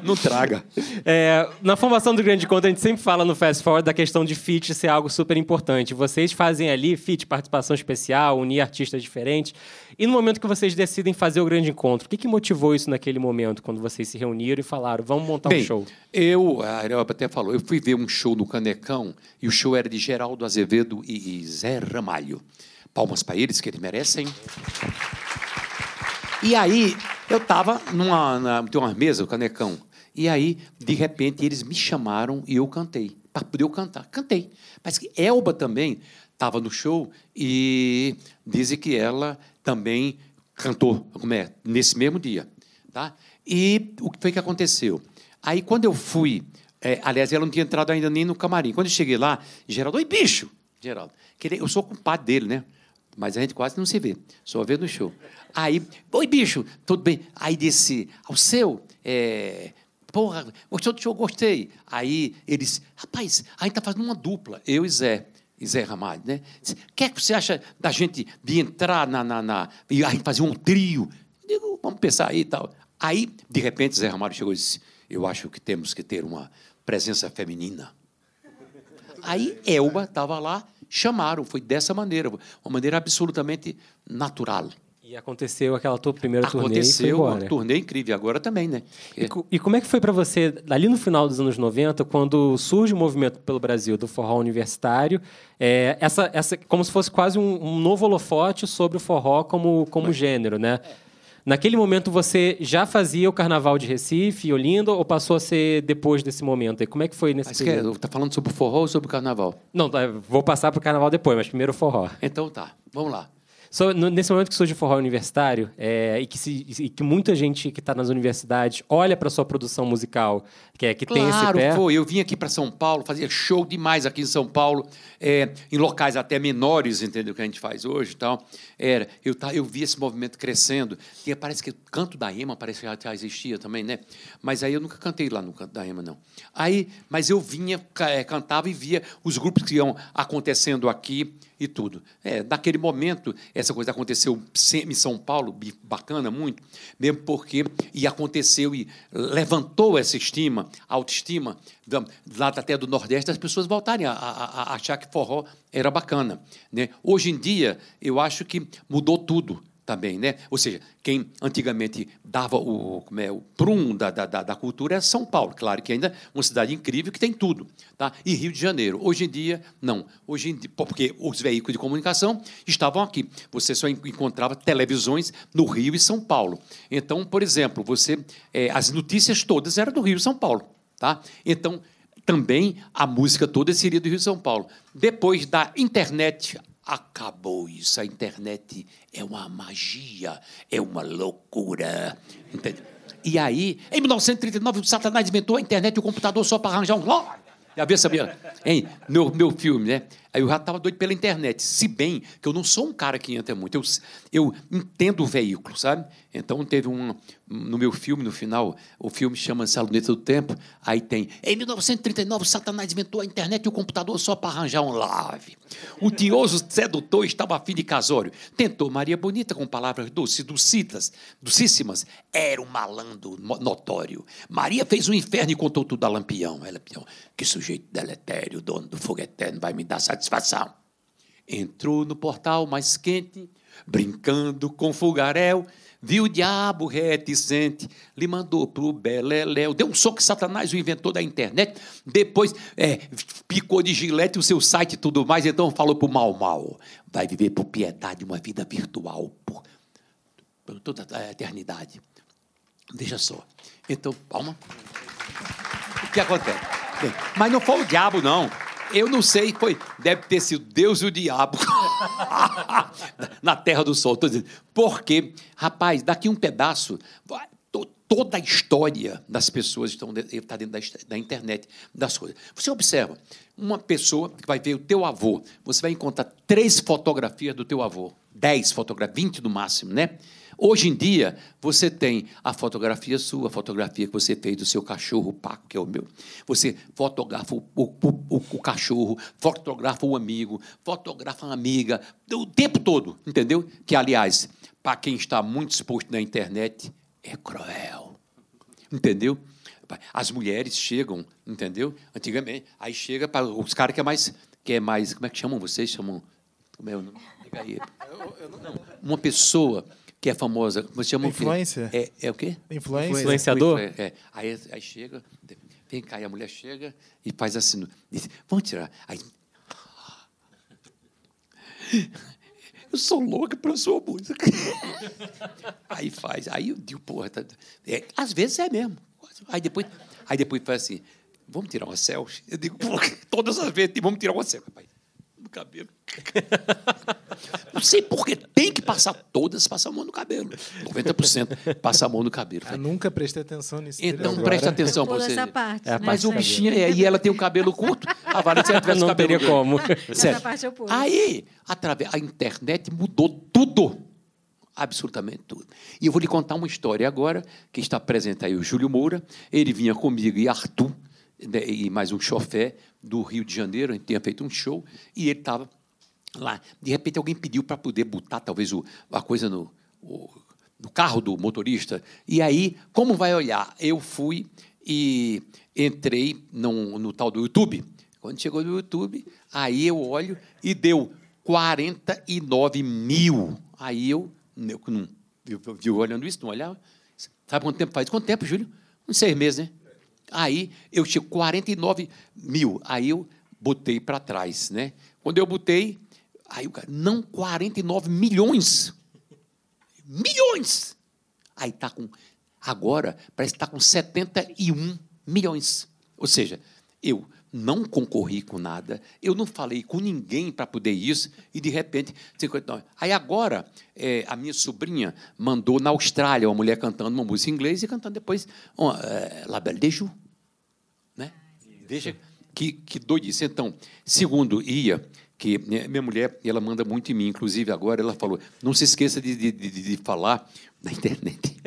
Não traga. É, na formação do Grande Conta, a gente sempre fala no Fast Forward da questão de feat ser algo super importante. Vocês fazem ali feat, participação especial, unir artistas diferentes. E no momento que vocês decidem fazer o Grande Encontro, o que, que motivou isso naquele momento, quando vocês se reuniram e falaram, vamos montar Bem, um show? Eu, a Areopa até falou, eu fui ver um show no Canecão e o show era de Geraldo Azevedo e, Zé Ramalho. Palmas para eles, que eles merecem. E aí, eu estava numa, tem uma mesa, o Canecão, e aí, de repente, eles me chamaram e eu cantei, para poder eu cantar. Cantei. Mas que Elba também estava no show e dizem que ela também cantou, como é, nesse mesmo dia. Tá? E o que foi que aconteceu? Aí, quando eu fui, é, aliás, ela não tinha entrado ainda nem no camarim. Quando eu cheguei lá, Geraldo, oi, bicho! Geraldo, ele- eu sou compadre dele, né? Mas a gente quase não se vê, só vê no show. Aí, oi, bicho, tudo bem? Aí disse, ao seu, é, porra, gostou do show? Gostei. Aí eles, rapaz, a gente está fazendo uma dupla, eu e Zé. E Zé Ramalho, né? Disse, O que é que você acha da gente de entrar na. na, na e a gente fazer um trio? Digo, vamos pensar aí e tal. Aí, de repente, Zé Ramalho chegou e disse: Eu acho que temos que ter uma presença feminina. Aí Elba estava lá, chamaram, foi dessa maneira, uma maneira absolutamente natural. E aconteceu aquela tua primeira turnê e foi Aconteceu uma turnê incrível, agora também, né? E, co- e como é que foi para você, ali no final dos anos 90, quando surge o movimento pelo Brasil do forró universitário, é, essa, essa, como se fosse quase um, um novo holofote sobre o forró como, como gênero, né? Naquele momento você já fazia o Carnaval de Recife, Olinda, ou passou a ser depois desse momento? E como é que foi nesse Mas quer, período? tá falando sobre o forró ou sobre o carnaval? Não, tá, vou passar pro Carnaval depois, mas primeiro o forró. Então tá, vamos lá. So, no- nesse momento que surge o forró universitário, é, e, que se- e que muita gente que está nas universidades olha para sua produção musical, que, é, que tem esse Claro, pé... foi. Eu vim aqui para São Paulo, fazia show demais aqui em São Paulo, é, em locais até menores, entendeu? Que a gente faz hoje e tal. Era, eu, tá, eu vi esse movimento crescendo. E parece que o canto da Ema parece que já, existia também, né? Mas aí eu nunca cantei lá no canto da Ema, não. Aí, mas eu vinha, é, cantava e via os grupos que iam acontecendo aqui e tudo. É, naquele momento, essa coisa aconteceu em São Paulo, bacana muito, mesmo porque e aconteceu e levantou essa estima, autoestima, lá até do Nordeste, das pessoas voltarem a, a- a achar que forró era bacana. Né? Hoje em dia, eu acho que mudou tudo também, né? Ou seja, quem antigamente dava o, como é, o prum da, da, da- cultura é São Paulo, claro que ainda é uma cidade incrível que tem tudo, tá? E Rio de Janeiro. Hoje em dia, não. Hoje em dia, porque os veículos de comunicação estavam aqui. Você só en- encontrava televisões no Rio e São Paulo. Então, por exemplo, você eh, as notícias todas eram do Rio e São Paulo, tá? Então, também a música toda seria do Rio e São Paulo. Depois da internet, acabou isso. A internet é uma magia, é uma loucura. Entende? E aí, em 1939, o Satanás inventou a internet e o computador só para arranjar um. Já viu, sabia? Hein? Meu, meu filme, né? Aí eu já estava doido pela internet. Se bem que eu não sou um cara que entra muito. Eu, eu entendo o veículo, sabe? Então teve um. No meu filme, no final, o filme chama-se A Luneta do Tempo. Aí tem. Em 1939, o Satanás inventou a internet e o computador só para arranjar um live. O tioso sedutor estava afim de casório. Tentou Maria Bonita com palavras doces, dulcitas, dulcíssimas. Era um malandro notório. Maria fez um inferno e contou tudo a Lampião. Ela, Lampião, que sujeito deletério, dono do fogo eterno, vai me dar satisfação. Entrou no portal mais quente, brincando com fogaréu, viu o diabo reticente, lhe mandou pro Beleléu, deu um soco em Satanás, o inventor da internet, depois é, picou de gilete o seu site e tudo mais, então falou pro Mal Mal, vai viver por piedade uma vida virtual por, por toda a eternidade. Veja só. Então, palma. O que acontece? Mas não foi o diabo, não. Eu não sei, foi. Deve ter sido Deus e o diabo. Na terra do sol. Tô dizendo. Porque, rapaz, daqui um pedaço. Toda a história das pessoas estão está dentro da, da internet, das coisas. Você observa, uma pessoa que vai ver o teu avô, você vai encontrar três fotografias do teu avô, dez fotografias, vinte no máximo, né? Hoje em dia, você tem a fotografia sua, a fotografia que você fez do seu cachorro, o Paco, que é o meu. Você fotografa o, o- o- o cachorro, fotografa o amigo, fotografa a amiga, o tempo todo, entendeu? Que, aliás, para quem está muito exposto na internet, é cruel. Entendeu? As mulheres chegam, entendeu? Antigamente, aí chega para os caras que é mais, que é mais, como é que chamam vocês? Chamam, como é o nome? Uma pessoa que é famosa, você chama o quê? Influencer? É, é o quê? Influência? Influenciador? É, é. Aí, aí chega, vem cá, e a mulher chega e faz assim, diz, vamos tirar. Aí, eu sou louca pela sua música. aí faz, aí eu digo, porra, tá- é, às vezes é mesmo. Aí depois, aí depois faz assim, vamos tirar uma selfie? Eu digo, porra, todas as vezes, vamos tirar uma selfie, rapaz. No cabelo. Não sei porque tem que passar todas, passar a mão no cabelo. 90% passa a mão no cabelo. Eu nunca prestei atenção nisso. Então Agora. presta atenção Pula você. essa parte. É né? Mas o bichinho é, e ela tem o cabelo curto. A Valentina se ela tivesse Não cabelo teria como. Sério. parte eu pulo. Aí, através a internet mudou tudo. Absolutamente tudo. E eu vou lhe contar uma história agora, que está presente aí o Júlio Moura. Ele vinha comigo e Arthur, né, e mais um chofé do Rio de Janeiro. A gente tinha feito um show e ele estava lá. De repente, alguém pediu para poder botar talvez o, a coisa no, o- no carro do motorista. E aí, como vai olhar? Eu fui e entrei no, no tal do YouTube. Quando chegou no YouTube, aí eu olho e deu 49 mil. Aí eu, eu não viu, viu olhando isso, não olhava. Sabe quanto tempo faz? Quanto tempo, Júlio? Uns seis meses, né? Aí eu tinha 49 mil. Aí eu botei para trás, né? Quando eu botei, aí o cara, não 49 milhões. Milhões! Aí está com. Agora, parece que está com 71 milhões. Ou seja, eu não concorri com nada, eu não falei com ninguém para poder isso, e de repente, 59. Aí agora, é, a minha sobrinha mandou na Austrália uma mulher cantando uma música em inglês e cantando depois uma, é, La Belle de Jour. Né? Veja que, que doidice. Então, segundo Ia, que né, minha mulher ela manda muito em mim, inclusive agora ela falou: não se esqueça de, de, de, de falar na internet.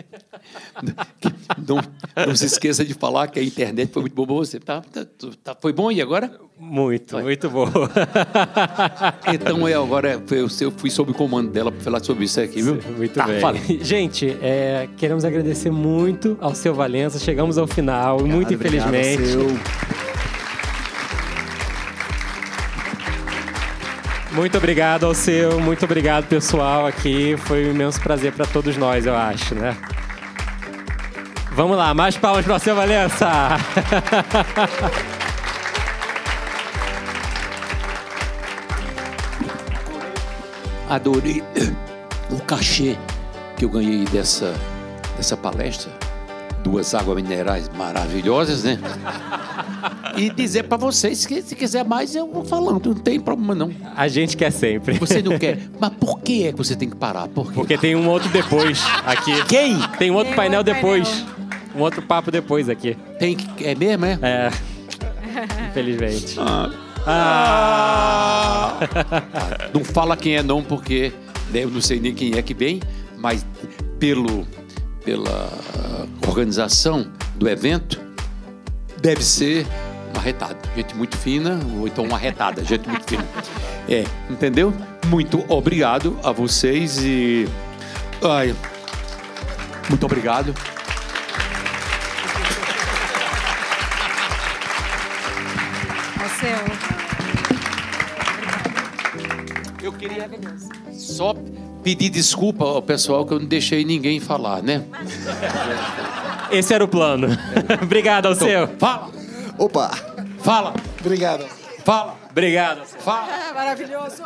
não, não se esqueça de falar que a internet foi muito boa você. Tá, tá, tá, foi bom e agora? Muito, muito bom. Então eu agora eu, eu fui sob o comando dela para falar sobre isso aqui, viu? Muito Tá, bem. fala. Gente, é, queremos agradecer muito ao seu Valença. Chegamos ao final, muito Obrigado, infelizmente. seu. Muito obrigado ao seu, muito obrigado pessoal aqui. Foi um imenso prazer para todos nós, eu acho, né? Vamos lá, mais palmas para seu Valença. Adorei o cachê que eu ganhei dessa, dessa palestra. Duas águas minerais maravilhosas, né? E dizer para vocês que se quiser mais, eu vou falando, não tem problema não. A gente quer sempre. Você não quer. Mas por que é que você tem que parar? Por? Porque tem um outro depois aqui. Quem? Tem um outro Tem painel outro depois. painel. Um outro papo depois aqui. Tem que. É mesmo, é? É. Infelizmente. Ah. Ah. Não fala quem é não, porque eu não sei nem quem é que vem, mas pelo, pela organização do evento, deve ser uma retada. Gente muito fina, ou então uma retada, gente muito fina. É, entendeu? Muito obrigado a vocês e. Ai, muito obrigado. Ao seu. Eu queria só pedir desculpa ao pessoal que eu não deixei ninguém falar, né? Esse era o plano. Obrigado ao seu. Fala, Opa! fala, Obrigado. fala, Obrigado. fala. Maravilhoso.